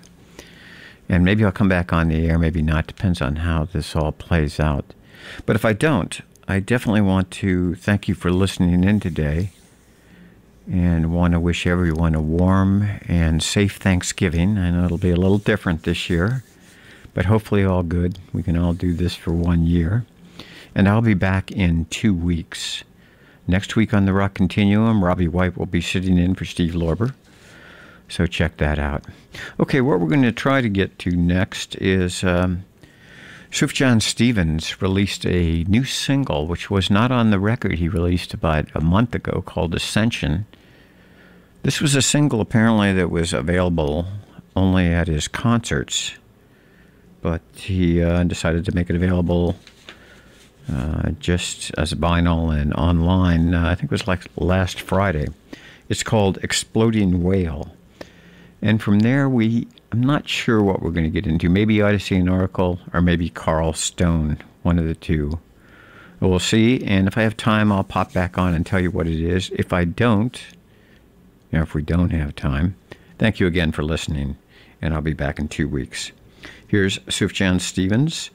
And maybe I'll come back on the air, maybe not, depends on how this all plays out. But if I don't, I definitely want to thank you for listening in today and want to wish everyone a warm and safe Thanksgiving. I know it'll be a little different this year, but hopefully all good. We can all do this for one year. And I'll be back in two weeks. Next week on the Rock Continuum, Robbie White will be sitting in for Steve Lorber. So check that out. Okay, what we're going to try to get to next is um, Sufjan Stevens released a new single, which was not on the record he released about a month ago, called Ascension. This was a single apparently that was available only at his concerts, but he uh, decided to make it available uh, just as vinyl and online. Uh, I think it was like last Friday. It's called Exploding Whale. And from there, we I'm not sure what we're going to get into. Maybe Odessey and Oracle, or maybe Carl Stone, one of the two. We'll see. And if I have time, I'll pop back on and tell you what it is. If I don't, you know, if we don't have time, thank you again for listening. And I'll be back in two weeks. Here's Sufjan Stevens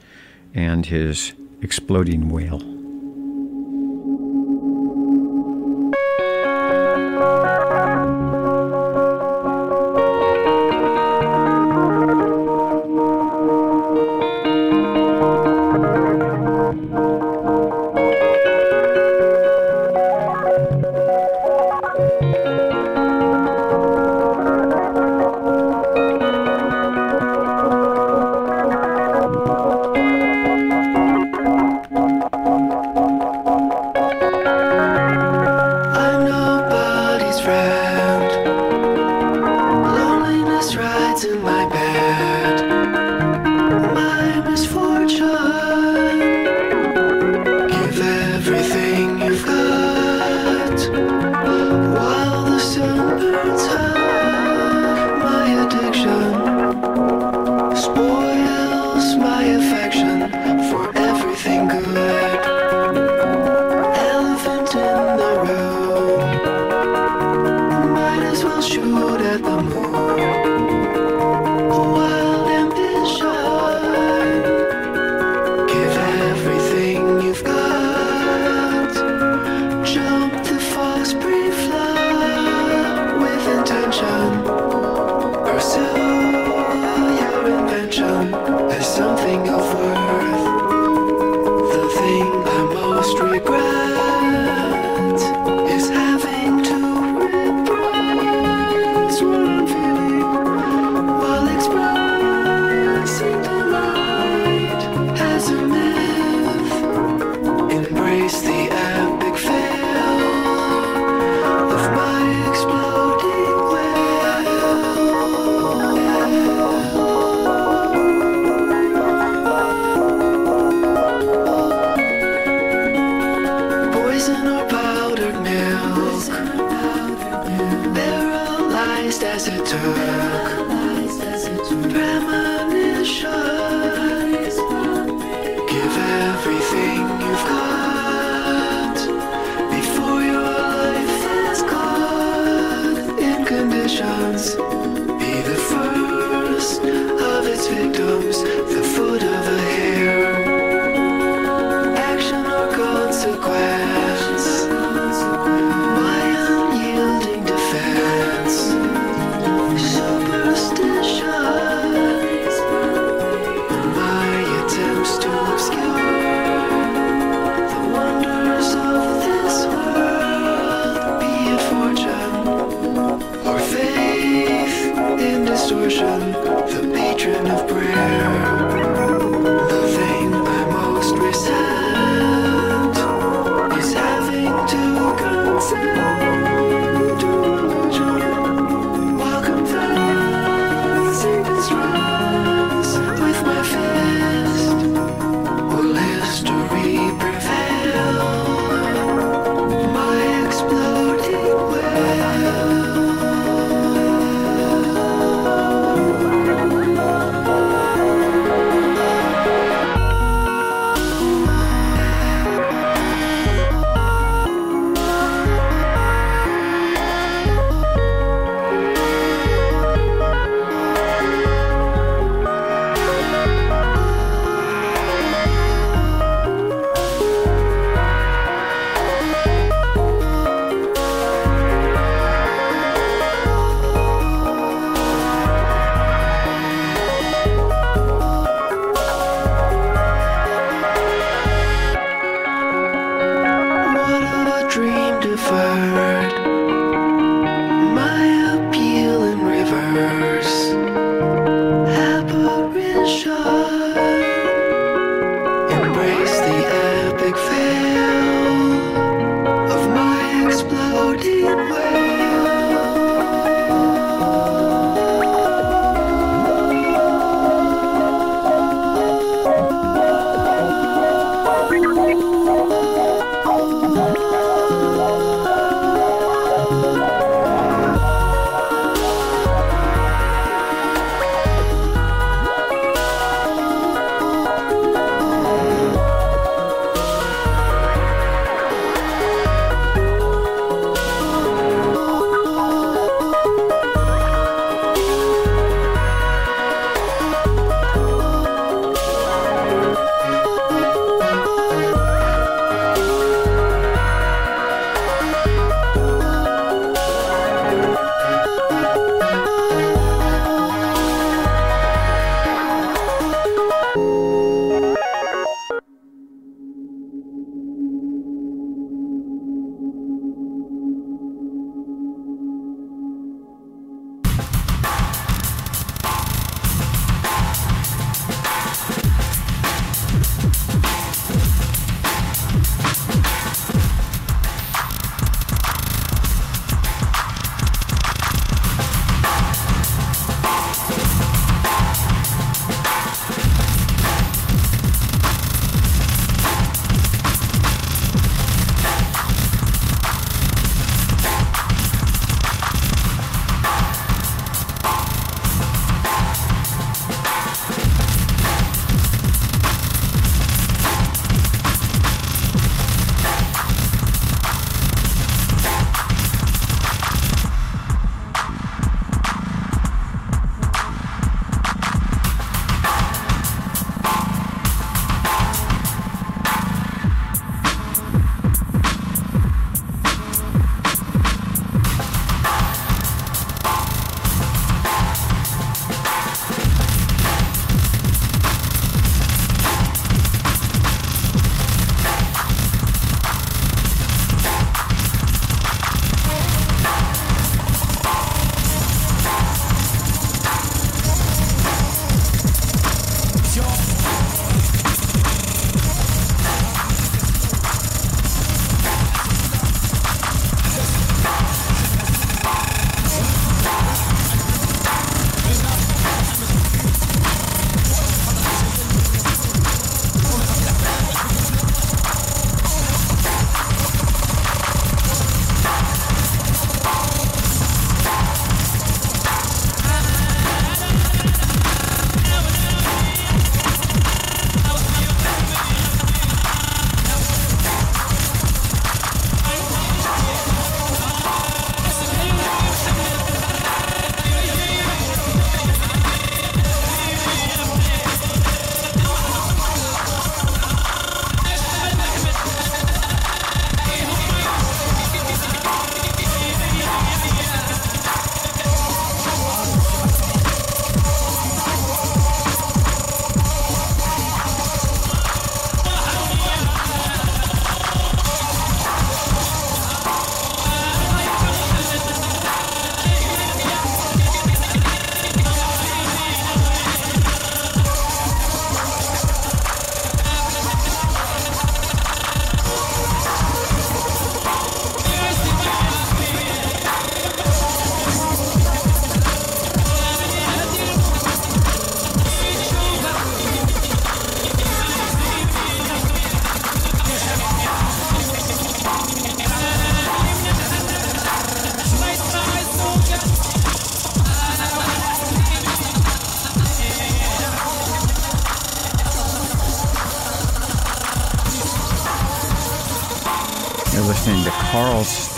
and his Exploding Whale.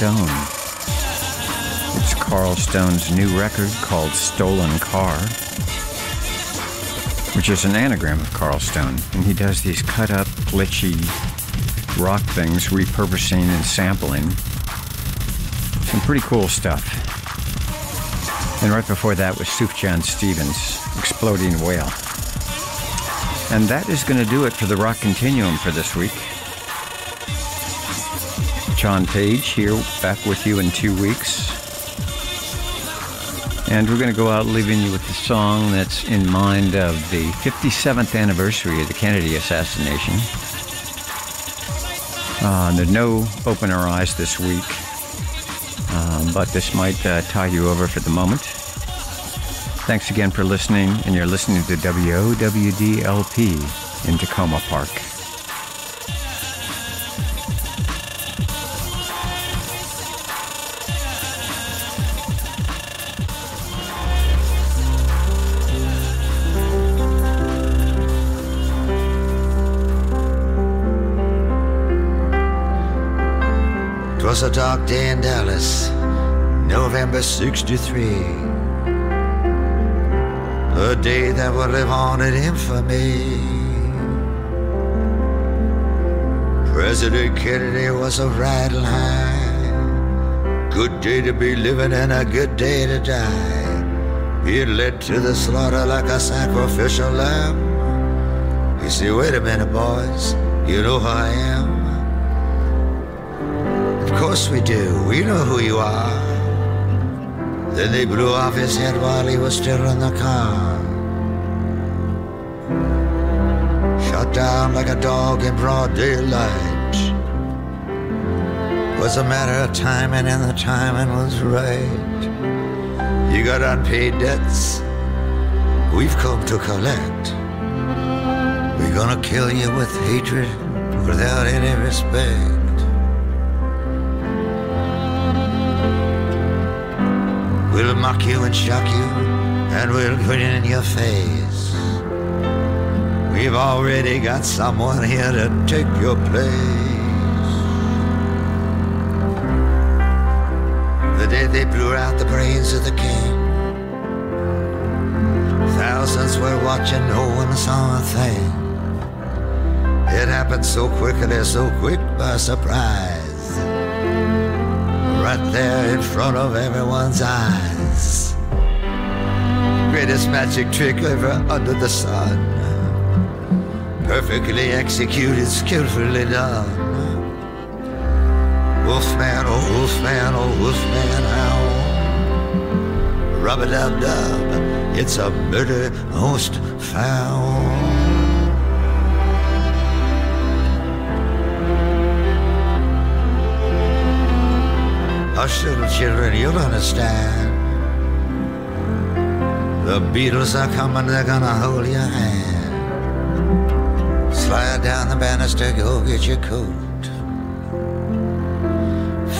Stone. It's Carl Stone's new record called Stolen Car, which is an anagram of Carl Stone. And he does these cut up, glitchy rock things, repurposing and sampling. Some pretty cool stuff. And right before that was Sufjan Stevens, Exploding Whale. And that is going to do it for the Rock Continuum for this week. John Paige here, back with you in two weeks. And we're going to go out leaving you with a song that's in mind of the 57th anniversary of the Kennedy assassination. Uh, there's no Open Our Eyes this week, um, but this might uh, tie you over for the moment. Thanks again for listening, and you're listening to WOWDLP in Takoma Park. Was a dark day in Dallas, November 63. A day that will live on in infamy. President Kennedy was a riding line. Good day to be living and a good day to die. Being led to the slaughter like a sacrificial lamb. You see, wait a minute, boys. You know who I am. Of course we do. We know who you are. Then they blew off his head while he was still in the car. Shot down like a dog in broad daylight. Was a matter of timing, and the timing was right. You got unpaid debts. We've come to collect. We're gonna kill you with hatred without any respect. We'll mock you and shock you, and we'll grin in your face. We've already got someone here to take your place. The day they blew out the brains of the king, thousands were watching, no one saw a thing. It happened so quickly, so quick by surprise right there in front of everyone's eyes. Greatest magic trick ever under the sun. Perfectly executed, skillfully done. Wolfman, oh wolfman, oh wolfman, how? Rub a dub dub, it's a murder most foul. Hush, little children, you'll understand. The Beatles are coming, they're gonna hold your hand. Slide down the banister, go get your coat.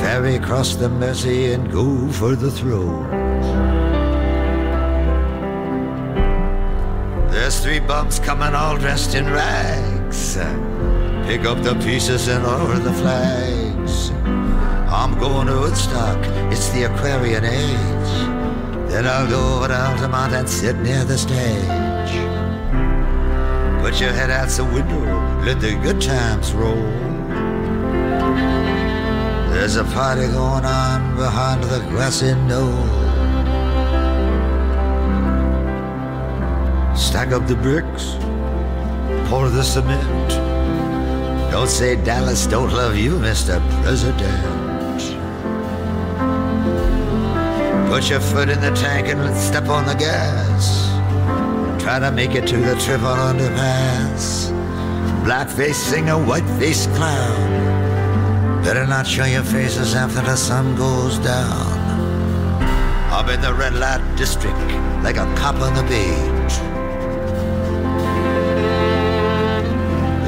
Ferry across the Mersey and go for the throat. There's three bums coming all dressed in rags. Pick up the pieces and lower the flags. I'm going to Woodstock, it's the Aquarian age. Then I'll go over to Altamont and sit near the stage. Put your head out the window, let the good times roll. There's a party going on behind the grassy knoll. Stack up the bricks, pour the cement. Don't say Dallas don't love you, Mr. President. Put your foot in the tank and step on the gas. Try to make it to the triple underpass. Blackface singer, whiteface clown. Better not show your faces after the sun goes down. I'm in the red light district like a cop on the beat.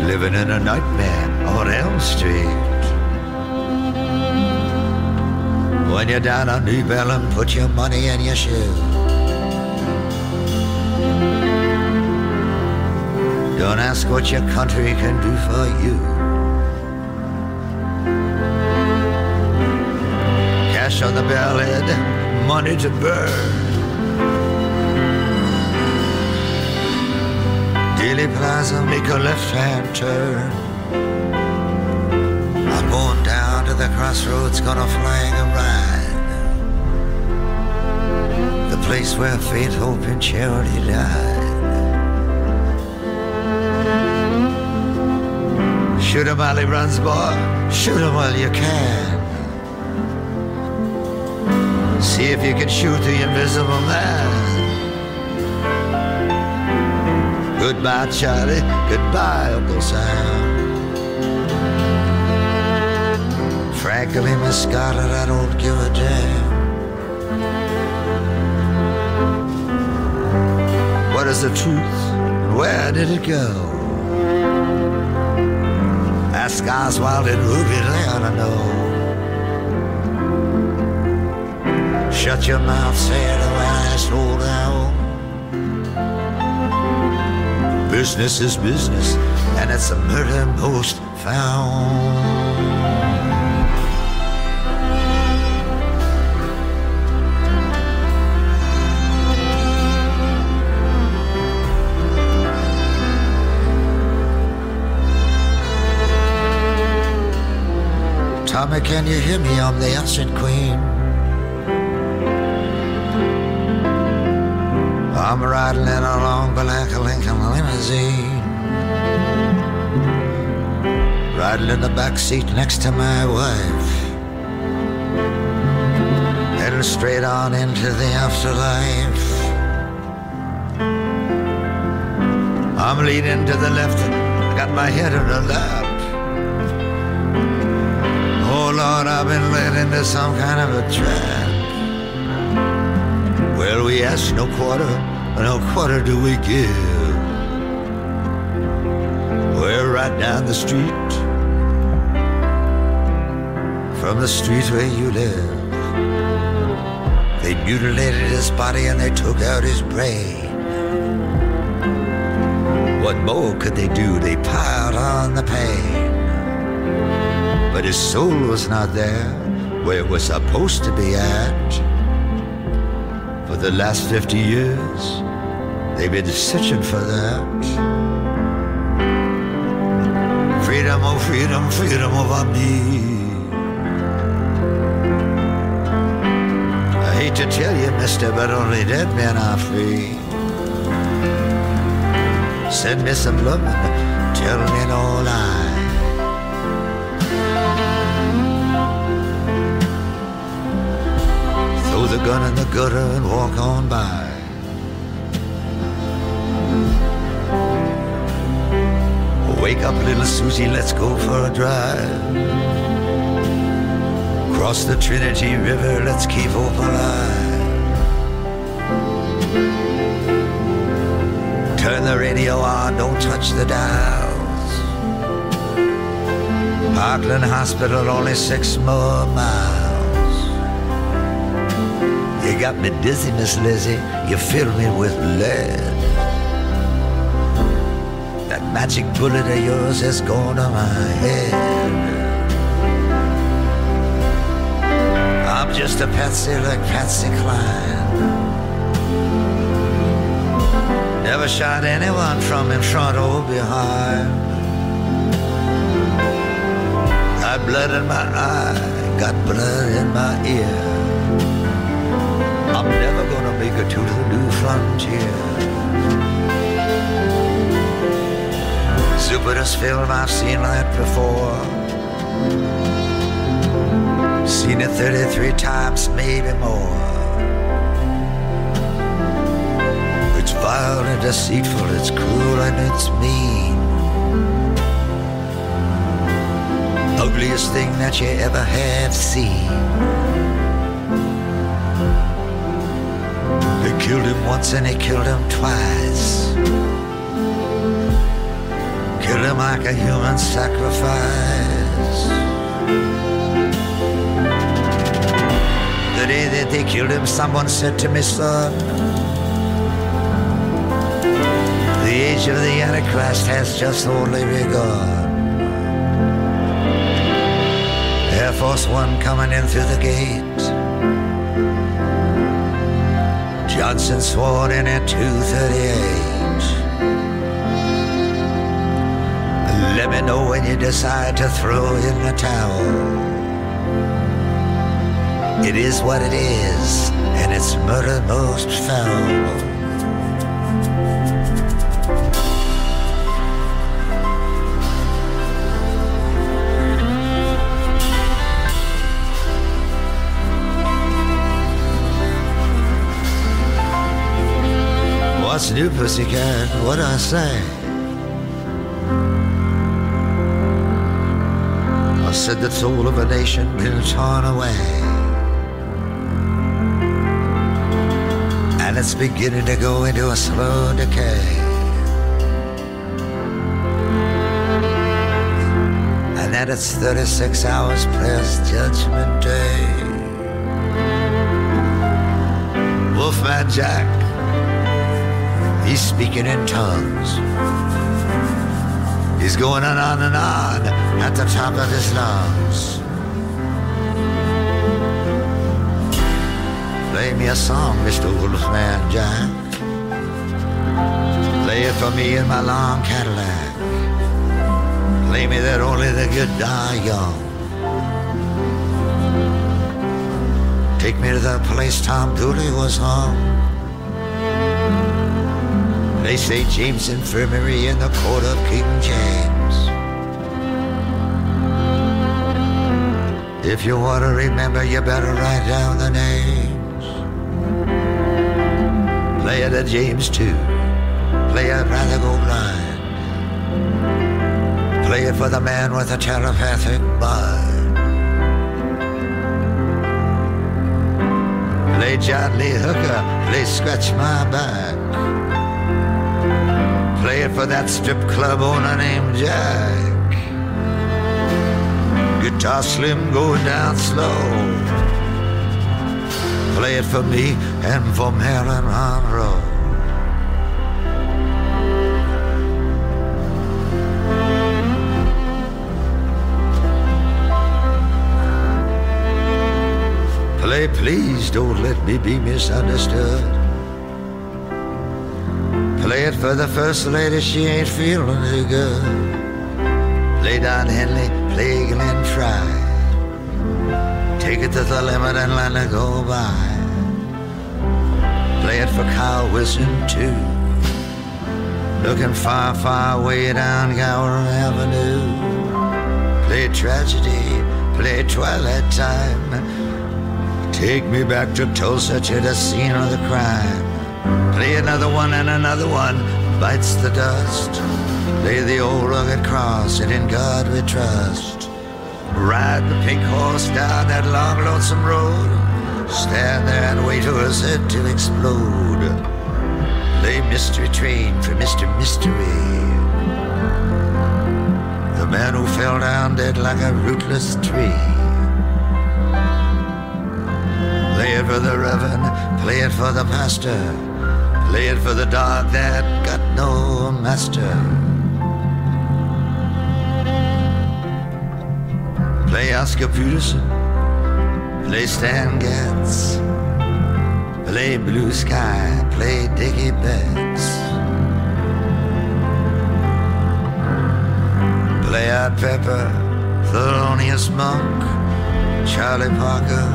Living in a nightmare on Elm Street. When you're down on Deep Ellum, put your money in your shoe. Don't ask what your country can do for you. cash on the bellhead, money to burn. Dealey Plaza, make a left-hand turn. I'm going down to the crossroads, gonna flag a ride. Place where faith, hope, and charity died. Shoot him while he runs, boy. Shoot him while you can. See if you can shoot the invisible man. Goodbye, Charlie. Goodbye, Uncle Sam. Frankly, Miss Scarlett, I don't give a damn. Is the truth? Where did it go? Ask Oswald and Ruby, ought to know. Shut your mouth, say it I slow down. Business is business, and it's a murder most found. Tommy, can you hear me? I'm the Acid Queen. I'm riding in a long black Lincoln limousine. Riding in the back seat next to my wife. Heading straight on into the afterlife. I'm leaning to the left, I got my head on the lap. Lord, I've been led into some kind of a trap. Well, we ask no quarter, no quarter do we give. We're right down the street from the street where you live. They mutilated his body and they took out his brain. What more could they do? They piled on the pain. But his soul was not there where it was supposed to be at. For the last 50 years, they've been searching for that. Freedom, oh freedom, freedom over me. I hate to tell you, mister, but only dead men are free. Send me some love, tell me no lie. The gun in the gutter and walk on by. Wake up, little Susie, let's go for a drive. Cross the Trinity River, let's keep hope alive. Turn the radio on, don't touch the dials. Parkland Hospital, only six more miles. Got me dizzy, Miss Lizzie. You fill me with lead. That magic bullet of yours has gone to my head. I'm just a patsy like Patsy Cline. Never shot anyone from in front or behind. Got blood in my eye, got blood in my ear. Never gonna to the new frontier. Stupidest film I've seen that before. Seen it 33 times, maybe more. It's vile and deceitful, it's cruel and it's mean. Ugliest thing that you ever have seen. Killed him once and he killed him twice. Killed him like a human sacrifice. The day that they killed him, someone said to me, son, the age of the Antichrist has just only begun. Air Force One coming in through the gate. And sworn in at 238. Let me know when you decide to throw in the towel. It is what it is, and it's murder most foul. What's new, pussycat? What I say? I said the soul of a nation been torn away. And it's beginning to go into a slow decay. And that it's 36 hours past Judgment Day. Wolfman Jack, he's speaking in tongues. He's going on and on and on at the top of his lungs. Play me a song, Mr. Wolfman Jack. Play it for me in my long Cadillac. Play me that only the good die young. Take me to the place Tom Dooley was hung. They say James Infirmary in the court of King James. If you want to remember, you better write down the names. Play Etta James too. Play it rather go blind. Play it for the man with the telepathic mind. Play John Lee Hooker. Play Scratch My Back. Play it for that strip club owner named Jack. Guitar slim going down slow. Play it for me and for Marilyn Monroe. Play, please don't let me be misunderstood. For the first lady, she ain't feeling too good. Play Don Henley, play Glenn Frey. Take it to the limit and let it go by. Play it for Carl Wilson too. Looking far, far way down Gower Avenue. Play tragedy, play twilight time. Take me back to Tulsa to the scene of the crime. Play another one and another one bites the dust. Play the old rugged cross and in God we trust. Ride the pink horse down that long lonesome road. Stand there and wait for head to explode. Play mystery train for Mr. Mystery. The man who fell down dead like a rootless tree. Play it for the reverend, play it for the pastor, play it for the dog that got no master. Play Oscar Peterson, play Stan Getz, play Blue Sky, play Dickey Betts. Play Art Pepper, Thelonious Monk, Charlie Parker,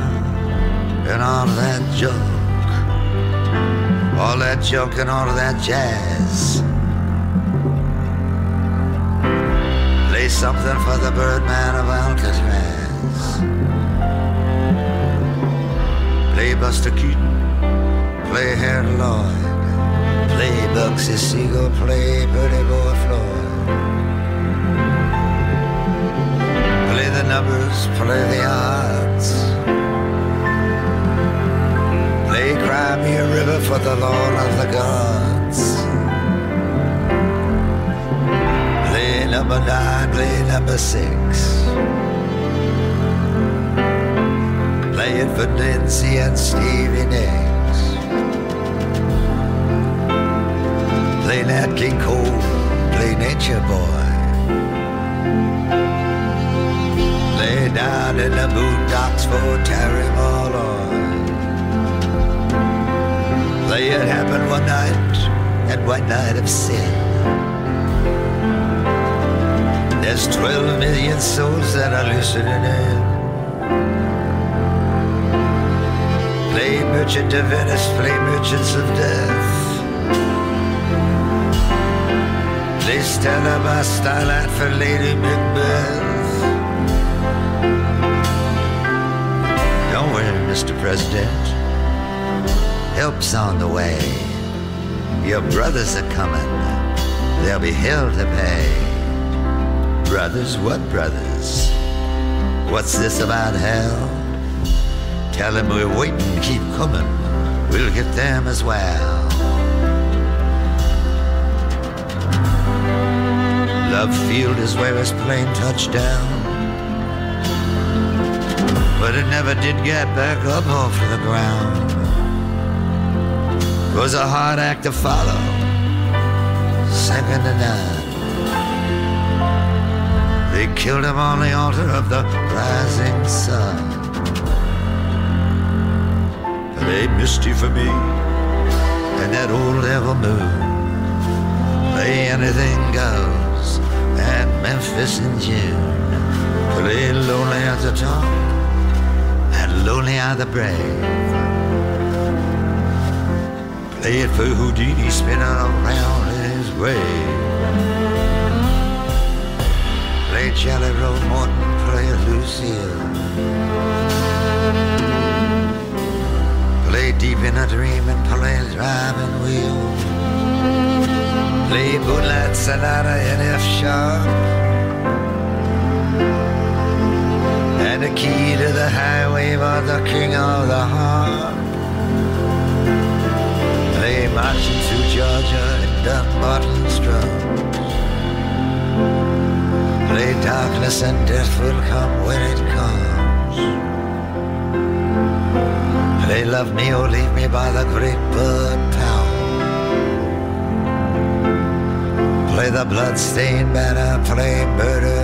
and all that junk. All that junk and all of that jazz. Play something for the Birdman of Alcatraz. Play Buster Keaton, play Harold Lloyd, play Bugsy Siegel, play Pretty Boy Floyd. Play the numbers, play the odds. Cry Me a River for the Lord of the Gods. Play number nine, play number six. Play it for Nancy and Stevie Nicks. Play Nat King Cole, play Nature Boy. Play down in the boondocks for Terry Malloy. It happened one night, and one night of sin. There's 12 million souls that are listening in. Play merchant of Venice, play merchants of death. Play Stella by starlight for Lady Macbeth. Don't worry, Mr. President. Help's on the way. Your brothers are coming. They'll be hell to pay. Brothers, what brothers? What's this about hell? Tell them we're waiting, keep coming. We'll get them as well. Love Field is where his plane touched down. But it never did get back up off the ground. Was a hard act to follow, second to none. They killed him on the altar of the rising sun. Play Misty for me and that old devil moon. Play anything goes at Memphis in June. Play lonely at the top and lonely are the brave. Play it for Houdini spinning around in his grave. Play Jelly Roll Morton, play Lucille. Play deep in a dream and play driving wheel. Play Moonlight Sonata in F sharp. And the key to the highway by the king of the harp. Georgia in Dumbarton's Drums. Play darkness and death will come when it comes. Play love me or leave me by the great Bud Powell. Play the bloodstained banner, play murder,